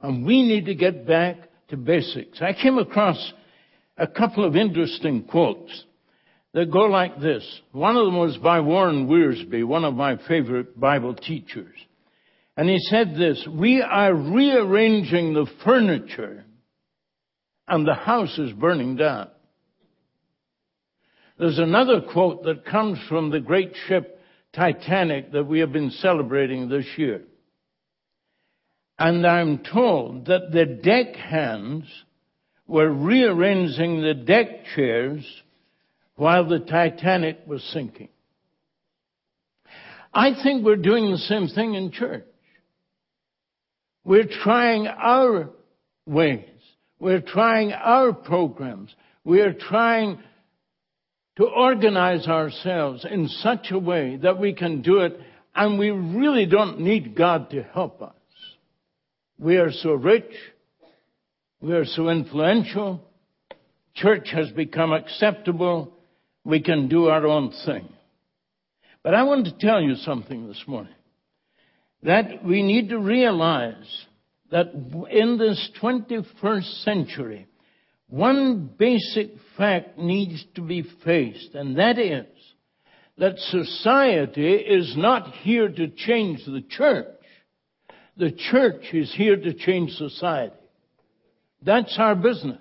And we need to get back to basics. I came across a couple of interesting quotes that go like this. One of them was by Warren Wiersbe, one of my favorite Bible teachers. And he said this, we are rearranging the furniture and the house is burning down. There's another quote that comes from the great ship Titanic that we have been celebrating this year. And I'm told that the deck hands were rearranging the deck chairs while the Titanic was sinking. I think we're doing the same thing in church. We're trying our ways. We're trying our programs. We're trying to organize ourselves in such a way that we can do it and we really don't need God to help us. We are so rich. We are so influential. Church has become acceptable. We can do our own thing. But I want to tell you something this morning. That we need to realize that in this 21st century, one basic fact needs to be faced, and that is that society is not here to change the church. The church is here to change society. That's our business.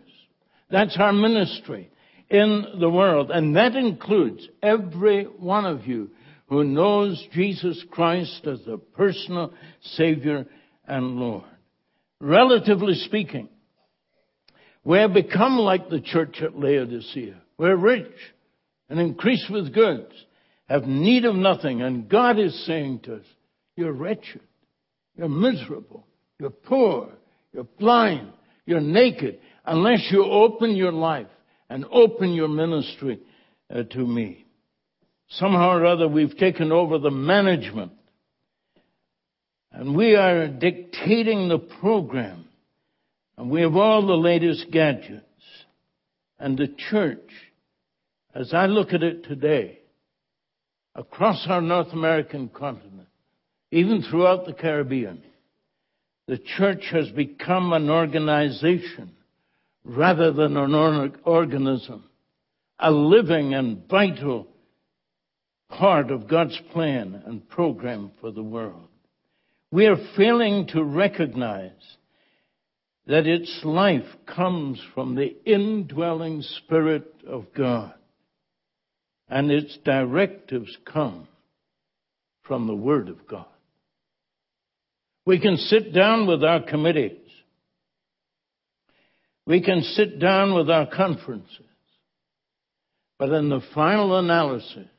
That's our ministry in the world. And that includes every one of you who knows Jesus Christ as a personal Savior and Lord. Relatively speaking, we have become like the church at Laodicea. We're rich and increased with goods, have need of nothing, and God is saying to us, you're wretched, you're miserable, you're poor, you're blind, you're naked, unless you open your life and open your ministry uh, to me. Somehow or other, we've taken over the management. And we are dictating the program. And we have all the latest gadgets. And the church, as I look at it today, across our North American continent, even throughout the Caribbean, the church has become an organization rather than an organism, a living and vital part of God's plan and program for the world. We are failing to recognize that its life comes from the indwelling Spirit of God, and its directives come from the Word of God. We can sit down with our committees. We can sit down with our conferences. But in the final analysis,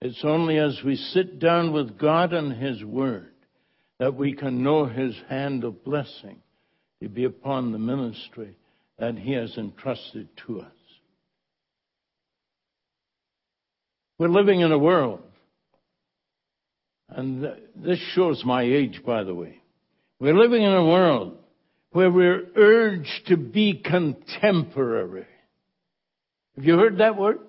it's only as we sit down with God and His Word that we can know His hand of blessing to be upon the ministry that He has entrusted to us. We're living in a world, and this shows my age, by the way. We're living in a world where we're urged to be contemporary. Have you heard that word?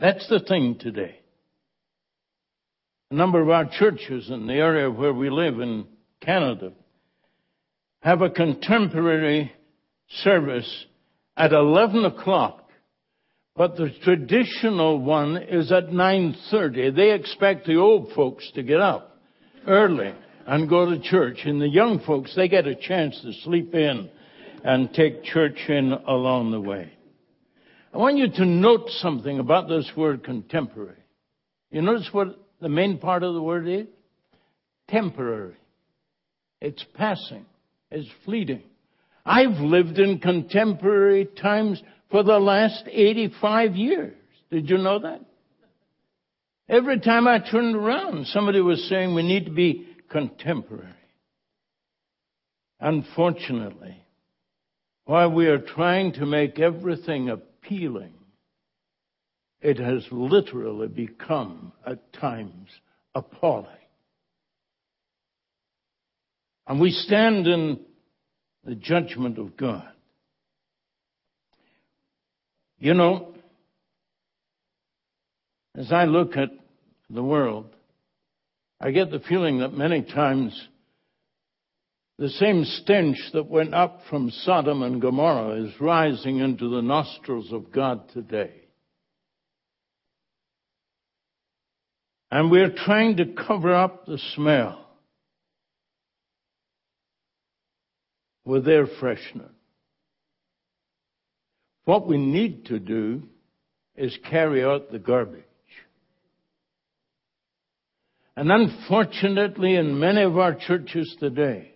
That's the thing today. A number of our churches in the area where we live in Canada have a contemporary service at 11 o'clock, but the traditional one is at 9.30. They expect the old folks to get up early and go to church, and the young folks, they get a chance to sleep in and take church in along the way. I want you to note something about this word contemporary. You notice what the main part of the word is? Temporary. It's passing. It's fleeting. I've lived in contemporary times for the last 85 years. Did you know that? Every time I turned around, somebody was saying we need to be contemporary. Unfortunately, while we are trying to make everything appealing, it has literally become at times appalling. And we stand in the judgment of God. You know, as I look at the world, I get the feeling that many times the same stench that went up from Sodom and Gomorrah is rising into the nostrils of God today. And we're trying to cover up the smell with air freshener. What we need to do is carry out the garbage. And unfortunately, in many of our churches today,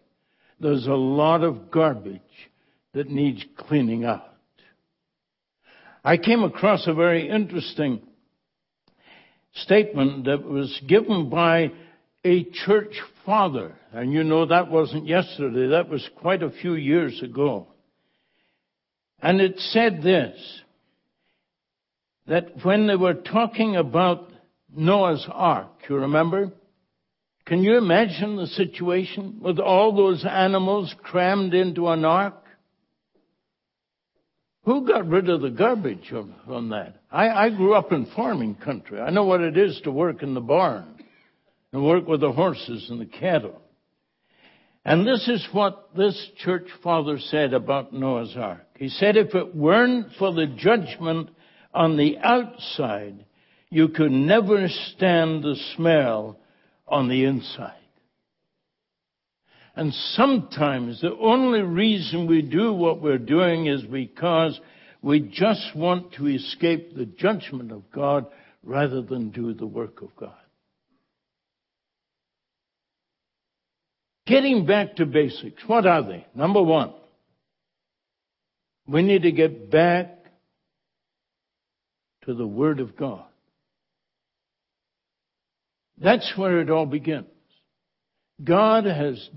there's a lot of garbage that needs cleaning out. I came across a very interesting statement that was given by a church father. And you know that wasn't yesterday, that was quite a few years ago. And it said this, that when they were talking about Noah's Ark, you remember? Can you imagine the situation with all those animals crammed into an ark? Who got rid of the garbage on that? I, I grew up in farming country. I know what it is to work in the barn and work with the horses and the cattle. And this is what this church father said about Noah's Ark. He said, if it weren't for the judgment on the outside, you could never stand the smell on the inside. And sometimes the only reason we do what we're doing is because we just want to escape the judgment of God rather than do the work of God. Getting back to basics, what are they? Number one, we need to get back to the Word of God. That's where it all begins. God has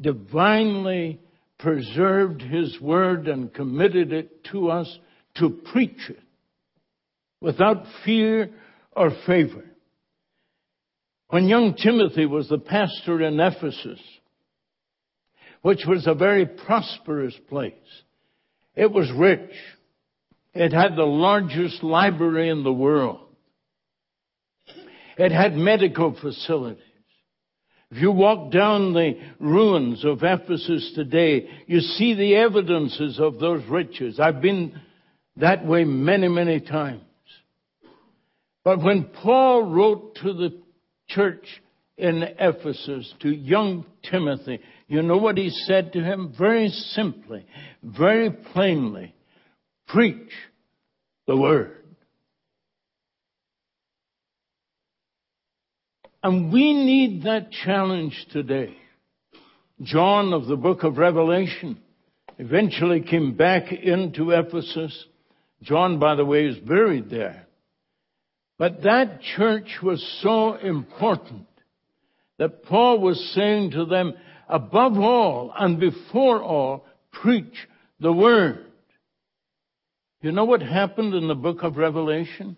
divinely preserved His Word and committed it to us to preach it without fear or favor. When young Timothy was the pastor in Ephesus, which was a very prosperous place, it was rich. It had the largest library in the world. It had medical facilities. If you walk down the ruins of Ephesus today, you see the evidences of those riches. I've been that way many, many times. But when Paul wrote to the church in Ephesus, to young Timothy, you know what he said to him? Very simply, very plainly, preach the word. And we need that challenge today. John of the book of Revelation eventually came back into Ephesus. John, by the way, is buried there. But that church was so important that Paul was saying to them, above all and before all, preach the word. You know what happened in the book of Revelation?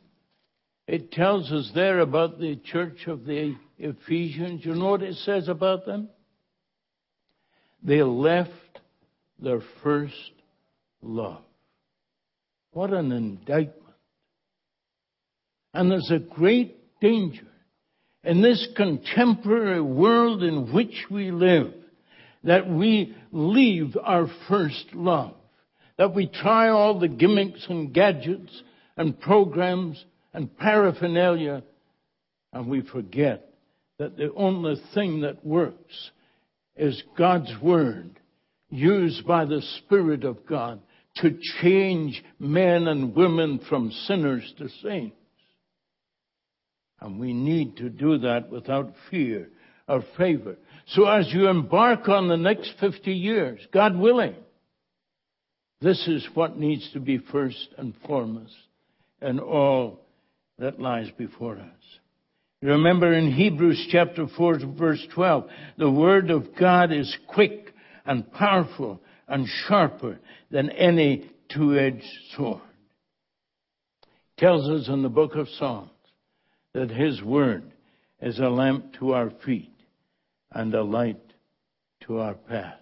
It tells us there about the church of the Ephesians. You know what it says about them? They left their first love. What an indictment. And there's a great danger in this contemporary world in which we live that we leave our first love. That we try all the gimmicks and gadgets and programs and paraphernalia and we forget that the only thing that works is God's Word used by the Spirit of God to change men and women from sinners to saints. And we need to do that without fear or favor. So as you embark on the next 50 years, God willing, this is what needs to be first and foremost in all that lies before us. Remember in Hebrews chapter 4 verse 12, the word of God is quick and powerful and sharper than any two-edged sword. Tells us in the book of Psalms that his word is a lamp to our feet and a light to our path.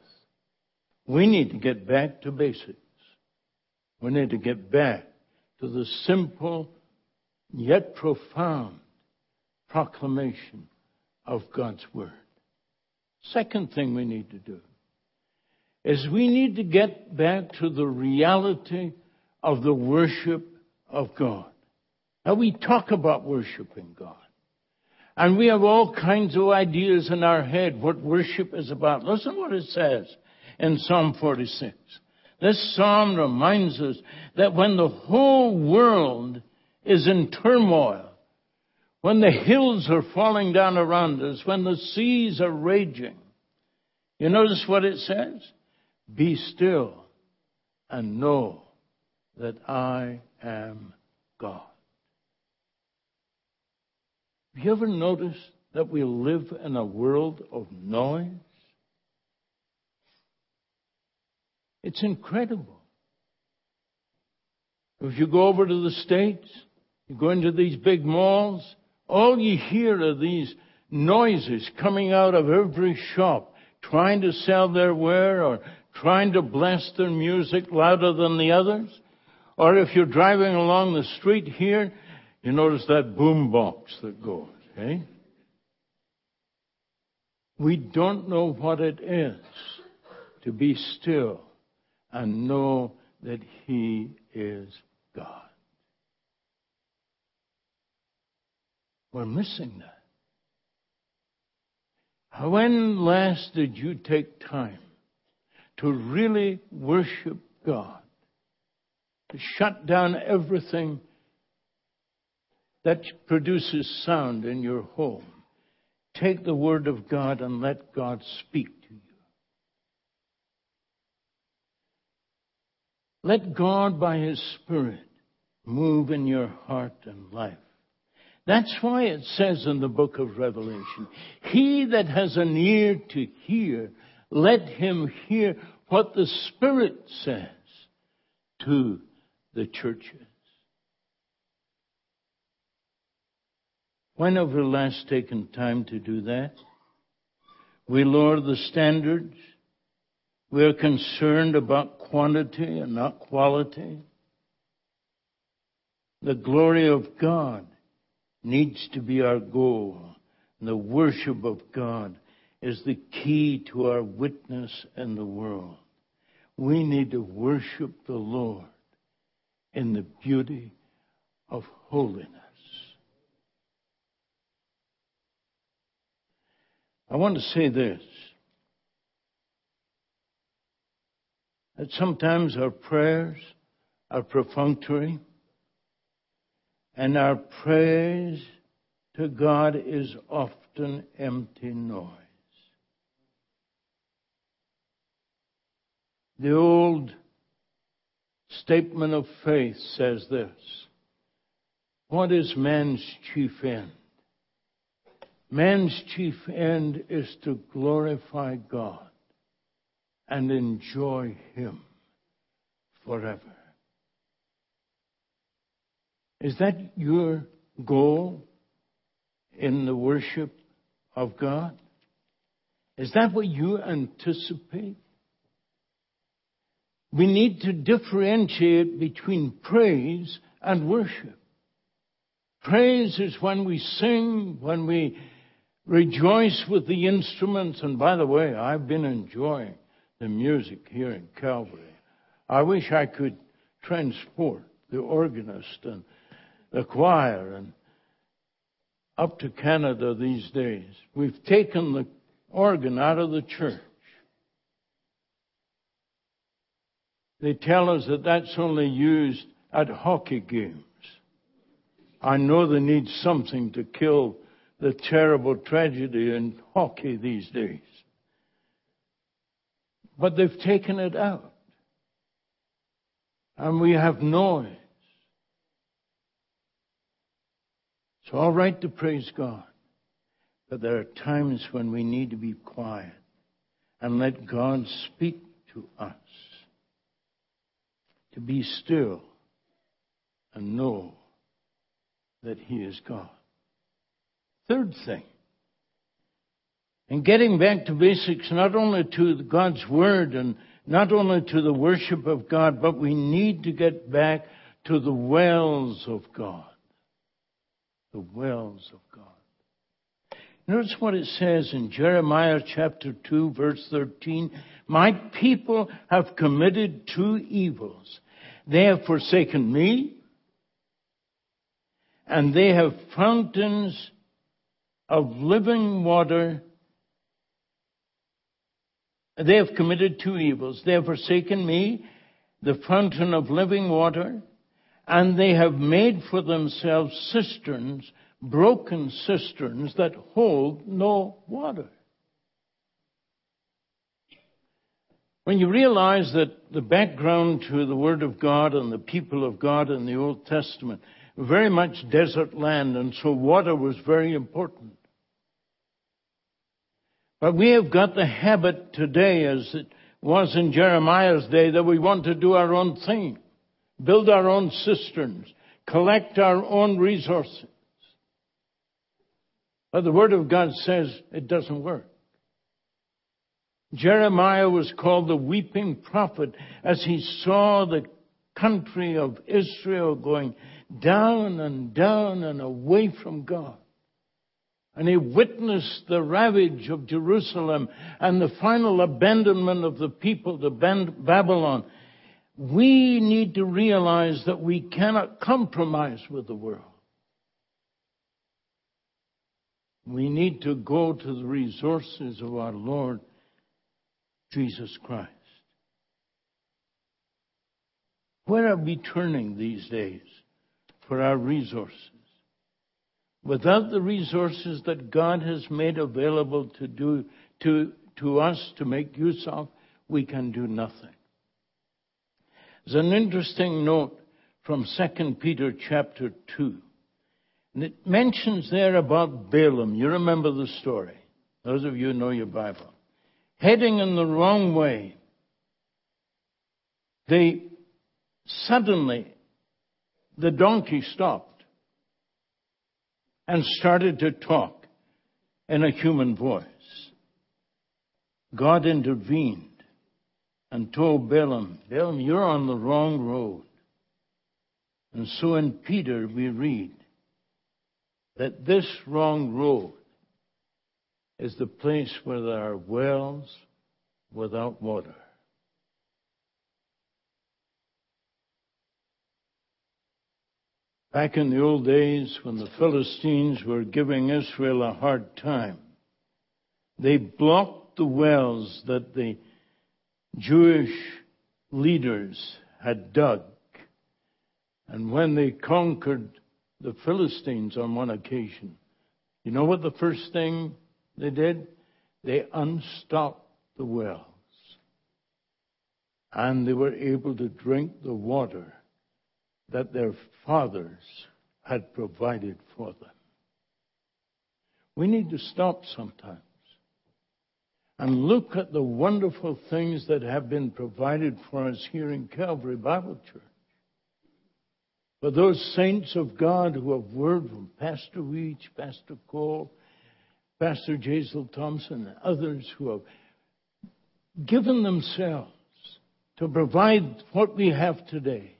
We need to get back to basics. We need to get back to the simple yet profound proclamation of God's Word. Second thing we need to do is we need to get back to the reality of the worship of God. Now we talk about worshiping God. And we have all kinds of ideas in our head what worship is about. Listen what it says in Psalm 46. This psalm reminds us that when the whole world is in turmoil, when the hills are falling down around us, when the seas are raging, you notice what it says? Be still and know that I am God. Have you ever noticed that we live in a world of noise? It's incredible. If you go over to the States, you go into these big malls, all you hear are these noises coming out of every shop, trying to sell their ware or trying to blast their music louder than the others. Or if you're driving along the street here, you notice that boom box that goes, eh? We don't know what it is to be still and know that He is God. We're missing that. When last did you take time to really worship God? To shut down everything that produces sound in your home. Take the Word of God and let God speak to you. Let God, by His Spirit, move in your heart and life. That's why it says in the book of Revelation, He that has an ear to hear, let him hear what the Spirit says to the churches. When have we last taken time to do that? We lower the standards. We're concerned about quantity and not quality. The glory of God needs to be our goal. And the worship of God is the key to our witness in the world. We need to worship the Lord in the beauty of holiness. I want to say this that sometimes our prayers are perfunctory and our praise to God is often empty noise. The old statement of faith says this What is man's chief end? Man's chief end is to glorify God and enjoy Him forever. Is that your goal in the worship of God? Is that what you anticipate? We need to differentiate between praise and worship. Praise is when we sing, when we rejoice with the instruments. And by the way, I've been enjoying the music here in Calvary. I wish I could transport the organist and the choir and up to Canada these days. We've taken the organ out of the church. They tell us that that's only used at hockey games. I know they need something to kill the terrible tragedy in hockey these days. But they've taken it out. And we have noise. It's all right to praise God. But there are times when we need to be quiet and let God speak to us. To be still and know that He is God. Third thing, and getting back to basics, not only to God's Word and not only to the worship of God, but we need to get back to the wells of God. The wells of God. Notice what it says in Jeremiah chapter 2 verse 13. My people have committed two evils. They have forsaken me and they have fountains of living water. They have committed two evils. They have forsaken me, the fountain of living water, and they have made for themselves cisterns, broken cisterns that hold no water. When you realize that the background to the Word of God and the people of God in the Old Testament, very much desert land, and so water was very important. But we have got the habit today, as it was in Jeremiah's day, that we want to do our own thing, build our own cisterns, collect our own resources. But the Word of God says it doesn't work. Jeremiah was called the weeping prophet as he saw the country of Israel going down and down and away from God. And he witnessed the ravage of Jerusalem and the final abandonment of the people to Babylon. We need to realize that we cannot compromise with the world. We need to go to the resources of our Lord Jesus Christ. Where are we turning these days for our resources? Without the resources that God has made available to do to, to us to make use of, we can do nothing. There's an interesting note from 2 Peter chapter 2. And it mentions there about Balaam. You remember the story. Those of you who know your Bible. Heading in the wrong way. They suddenly, the donkey stopped and started to talk in a human voice. God intervened and told Balaam, Balaam, you're on the wrong road. And so in Peter we read that this wrong road is the place where there are wells without water. Back in the old days when the Philistines were giving Israel a hard time, they blocked the wells that the Jewish leaders had dug. And when they conquered the Philistines on one occasion, you know what the first thing they did? They unstopped the wells. And they were able to drink the water that their fathers had provided for them. We need to stop sometimes and look at the wonderful things that have been provided for us here in Calvary Bible Church. For those saints of God who have word from Pastor Weech, Pastor Cole, Pastor Jazel Thompson, and others who have given themselves to provide what we have today.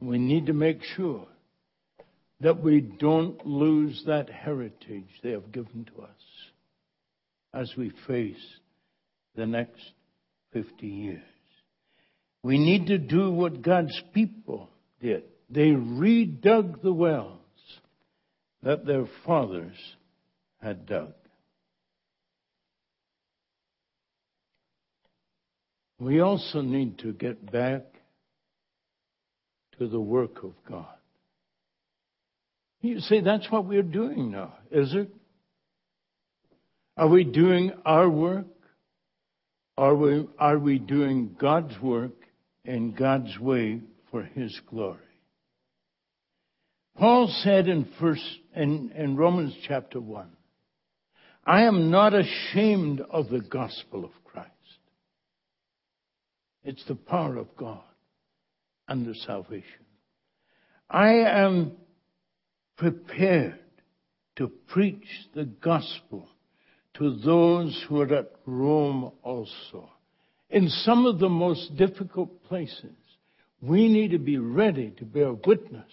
We need to make sure that we don't lose that heritage they have given to us as we face the next 50 years. We need to do what God's people did. They redug the wells that their fathers had dug. We also need to get back to the work of God. You say that's what we're doing now, is it? Are we doing our work? Are we, are we doing God's work in God's way for His glory? Paul said in first in, in Romans chapter one, I am not ashamed of the gospel of Christ. It's the power of God and the salvation. I am prepared to preach the gospel to those who are at Rome also. In some of the most difficult places, we need to be ready to bear witness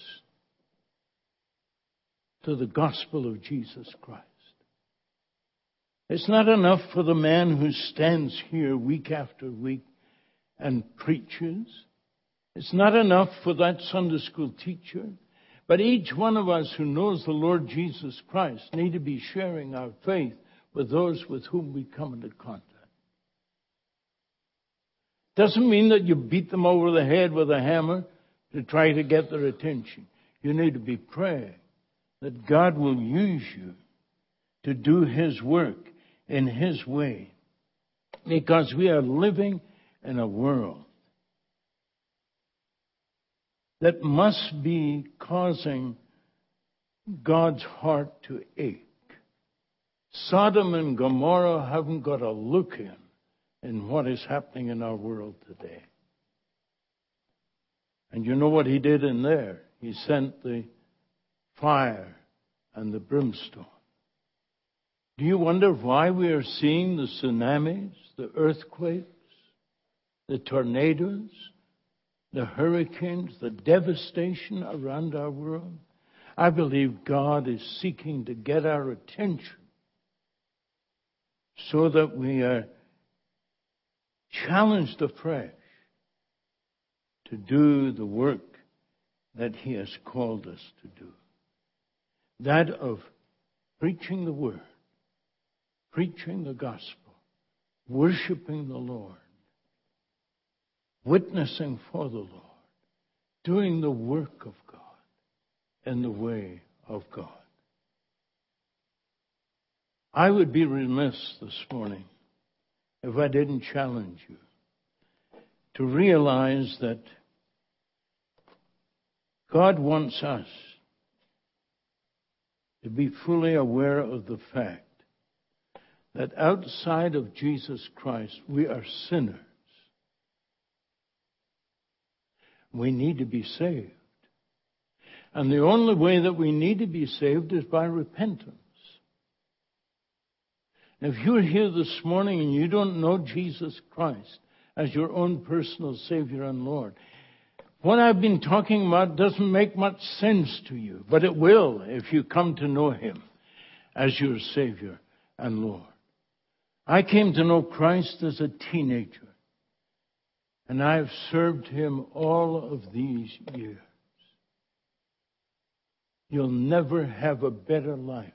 to the gospel of Jesus Christ. It's not enough for the man who stands here week after week and preaches. It's not enough for that Sunday school teacher. But each one of us who knows the Lord Jesus Christ need to be sharing our faith with those with whom we come into contact. Doesn't mean that you beat them over the head with a hammer to try to get their attention. You need to be praying that God will use you to do His work in His way. Because we are living in a world that must be causing God's heart to ache. Sodom and Gomorrah haven't got a look in in what is happening in our world today. And you know what he did in there? He sent the fire and the brimstone. Do you wonder why we are seeing the tsunamis, the earthquakes, the tornadoes? the hurricanes, the devastation around our world, I believe God is seeking to get our attention so that we are challenged afresh to do the work that He has called us to do. That of preaching the Word, preaching the gospel, worshiping the Lord, witnessing for the Lord, doing the work of God in the way of God. I would be remiss this morning if I didn't challenge you to realize that God wants us to be fully aware of the fact that outside of Jesus Christ, we are sinners. We need to be saved. And the only way that we need to be saved is by repentance. If you're here this morning and you don't know Jesus Christ as your own personal Savior and Lord, what I've been talking about doesn't make much sense to you, but it will if you come to know Him as your Savior and Lord. I came to know Christ as a teenager, and I've served Him all of these years. You'll never have a better life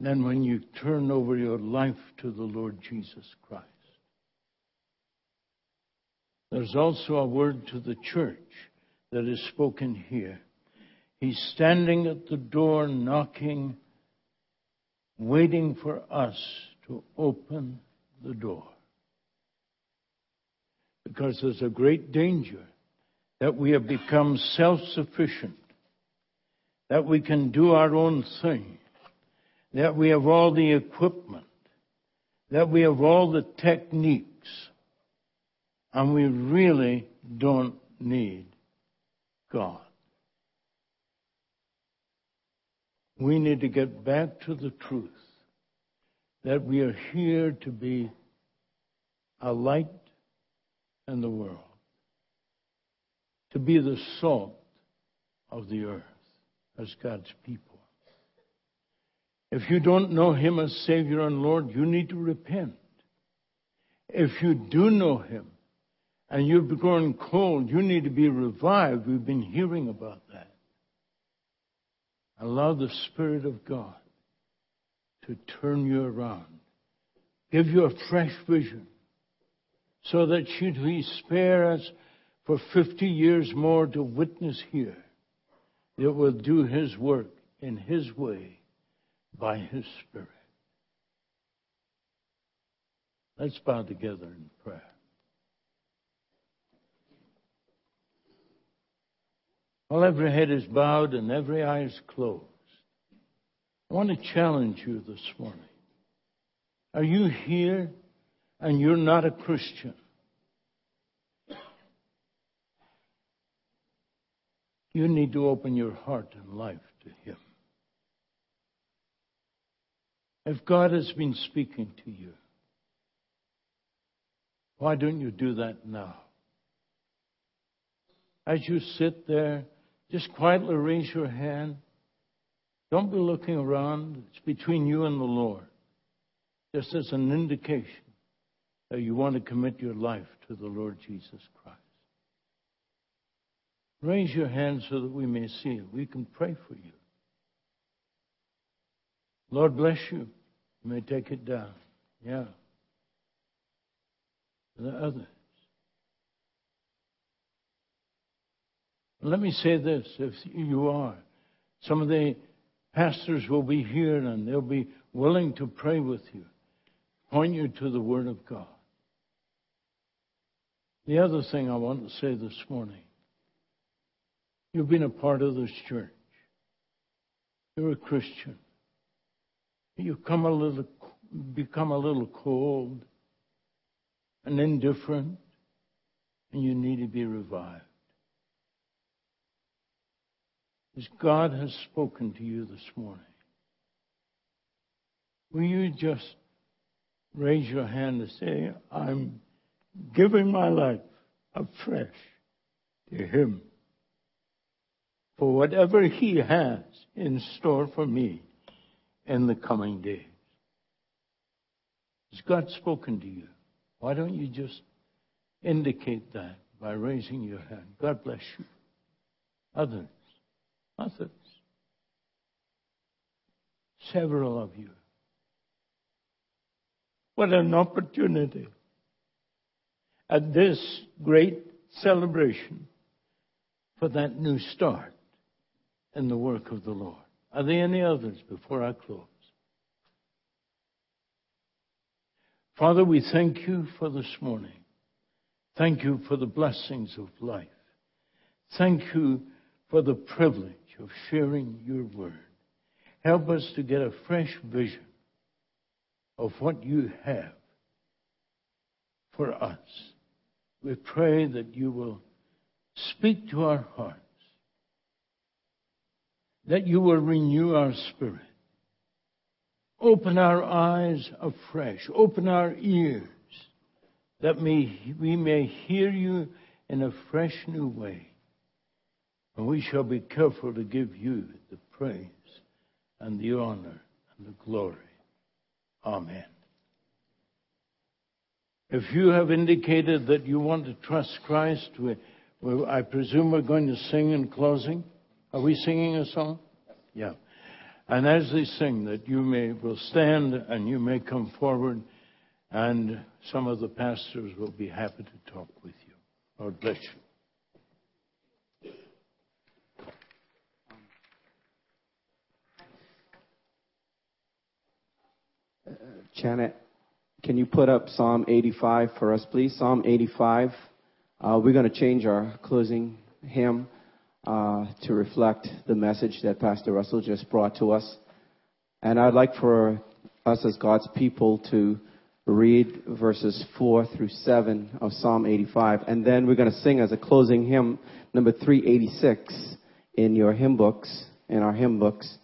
than when you turn over your life to the Lord Jesus Christ. There's also a word to the church that is spoken here. He's standing at the door knocking, waiting for us to open the door. Because there's a great danger that we have become self sufficient, that we can do our own thing, that we have all the equipment, that we have all the techniques, and we really don't need God. We need to get back to the truth that we are here to be a light in the world, to be the salt of the earth as God's people. If you don't know Him as Savior and Lord, you need to repent. If you do know Him and you've grown cold, you need to be revived. We've been hearing about that. Allow the Spirit of God to turn you around, give you a fresh vision, so that should He spare us for 50 years more to witness here, it will do His work in His way by His Spirit. Let's bow together in prayer. While every head is bowed and every eye is closed, I want to challenge you this morning. Are you here and you're not a Christian? You need to open your heart and life to Him. If God has been speaking to you, why don't you do that now? As you sit there, just quietly raise your hand. Don't be looking around. It's between you and the Lord. Just as an indication that you want to commit your life to the Lord Jesus Christ. Raise your hand so that we may see it. We can pray for you. Lord bless you. You may take it down. Yeah. The others. Let me say this if you are, some of the pastors will be here and they'll be willing to pray with you, point you to the Word of God. The other thing I want to say this morning you've been a part of this church, you're a Christian. You've come a little, become a little cold and indifferent, and you need to be revived. As God has spoken to you this morning, will you just raise your hand and say, I'm giving my life. afresh to Him for whatever He has in store for me in the coming days. Has God spoken to you? Why don't you just indicate that by raising your hand? God bless you. Others, others, several of you. What an opportunity at this great celebration for that new start in the work of the Lord. Are there any others before I close? Father, we thank you for this morning. Thank you for the blessings of life. Thank you for the privilege of sharing your word. Help us to get a fresh vision of what you have for us. We pray that you will speak to our hearts, that you will renew our spirit, open our eyes afresh, open our ears, that may, we may hear you in a fresh new way. And we shall be careful to give you the praise and the honor and the glory. Amen. If you have indicated that you want to trust Christ, we, we, I presume we're going to sing in closing. Are we singing a song? Yeah. And as they sing, that you may will stand and you may come forward, and some of the pastors will be happy to talk with you. Lord bless you. Janet, can you put up Psalm 85 for us, please? Psalm 85. Uh, we're going to change our closing hymn uh, to reflect the message that Pastor Russell just brought to us. And I'd like for us as God's people to read verses 4 through 7 of Psalm 85. And then we're going to sing as a closing hymn, number 386 in your hymn books, in our hymn books.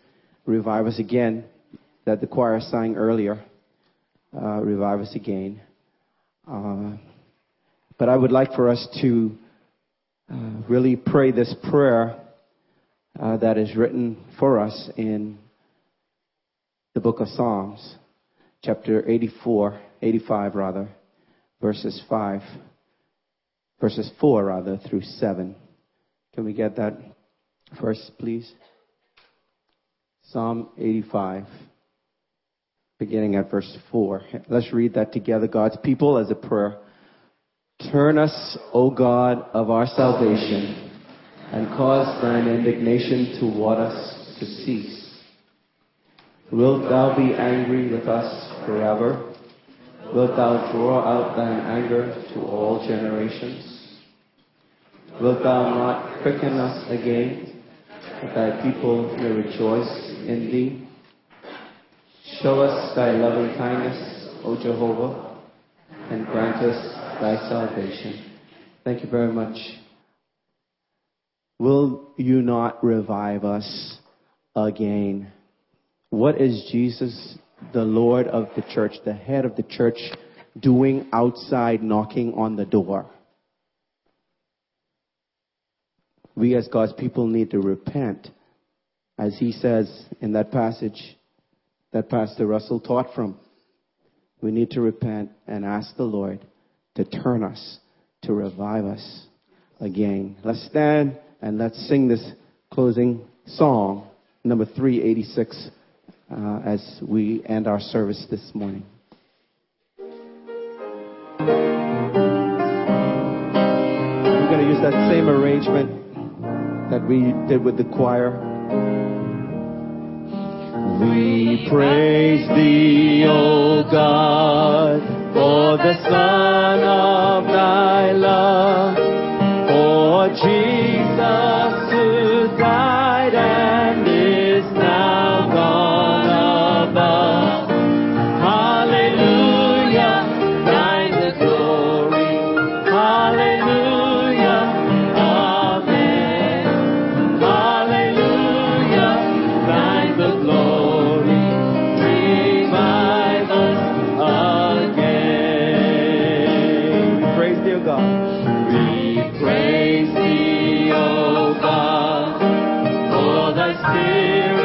Revive Us Again, that the choir sang earlier uh, revive us again. Uh, but I would like for us to uh, really pray this prayer uh, that is written for us in the book of Psalms, chapter 84, 85 rather, verses 5, verses 4 rather through 7. Can we get that first, please? Psalm 85 beginning at verse 4. Let's read that together, God's people, as a prayer. Turn us, O God of our salvation, and cause thine indignation toward us to cease. Wilt thou be angry with us forever? Wilt thou draw out thine anger to all generations? Wilt thou not quicken us again, that thy people may rejoice in thee? Show us thy loving kindness, O Jehovah, and grant us thy salvation. Thank you very much. Will you not revive us again? What is Jesus, the Lord of the church, the head of the church, doing outside knocking on the door? We as God's people need to repent. As he says in that passage, that Pastor Russell taught from. We need to repent and ask the Lord to turn us, to revive us again. Let's stand and let's sing this closing song, number 386, uh, as we end our service this morning. We're going to use that same arrangement that we did with the choir. We praise thee, O God, for the Son of thy love, for Jesus Spirit.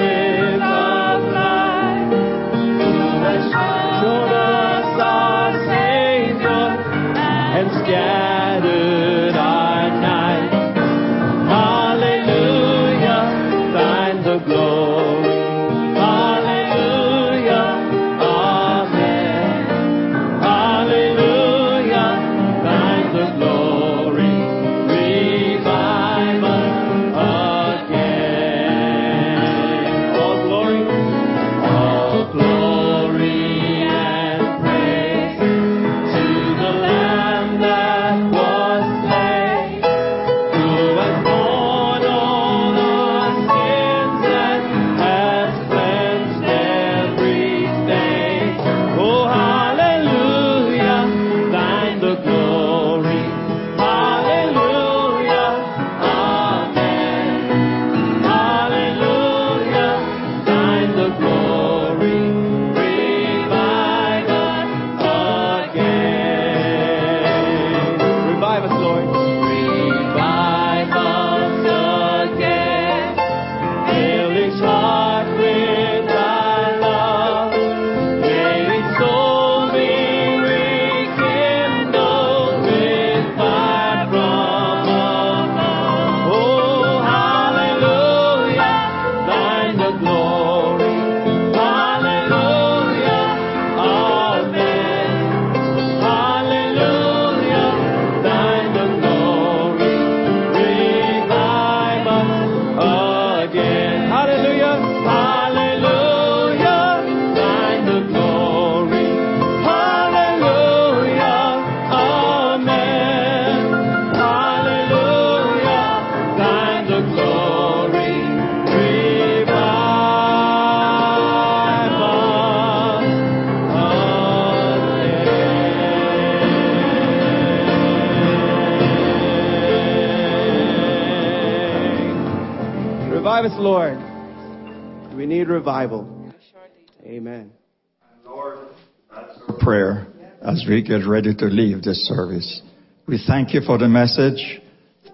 get ready to leave this service. We thank you for the message.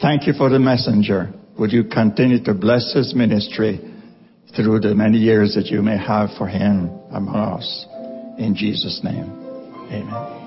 Thank you for the messenger. Would you continue to bless his ministry through the many years that you may have for him among us? In Jesus' name, amen.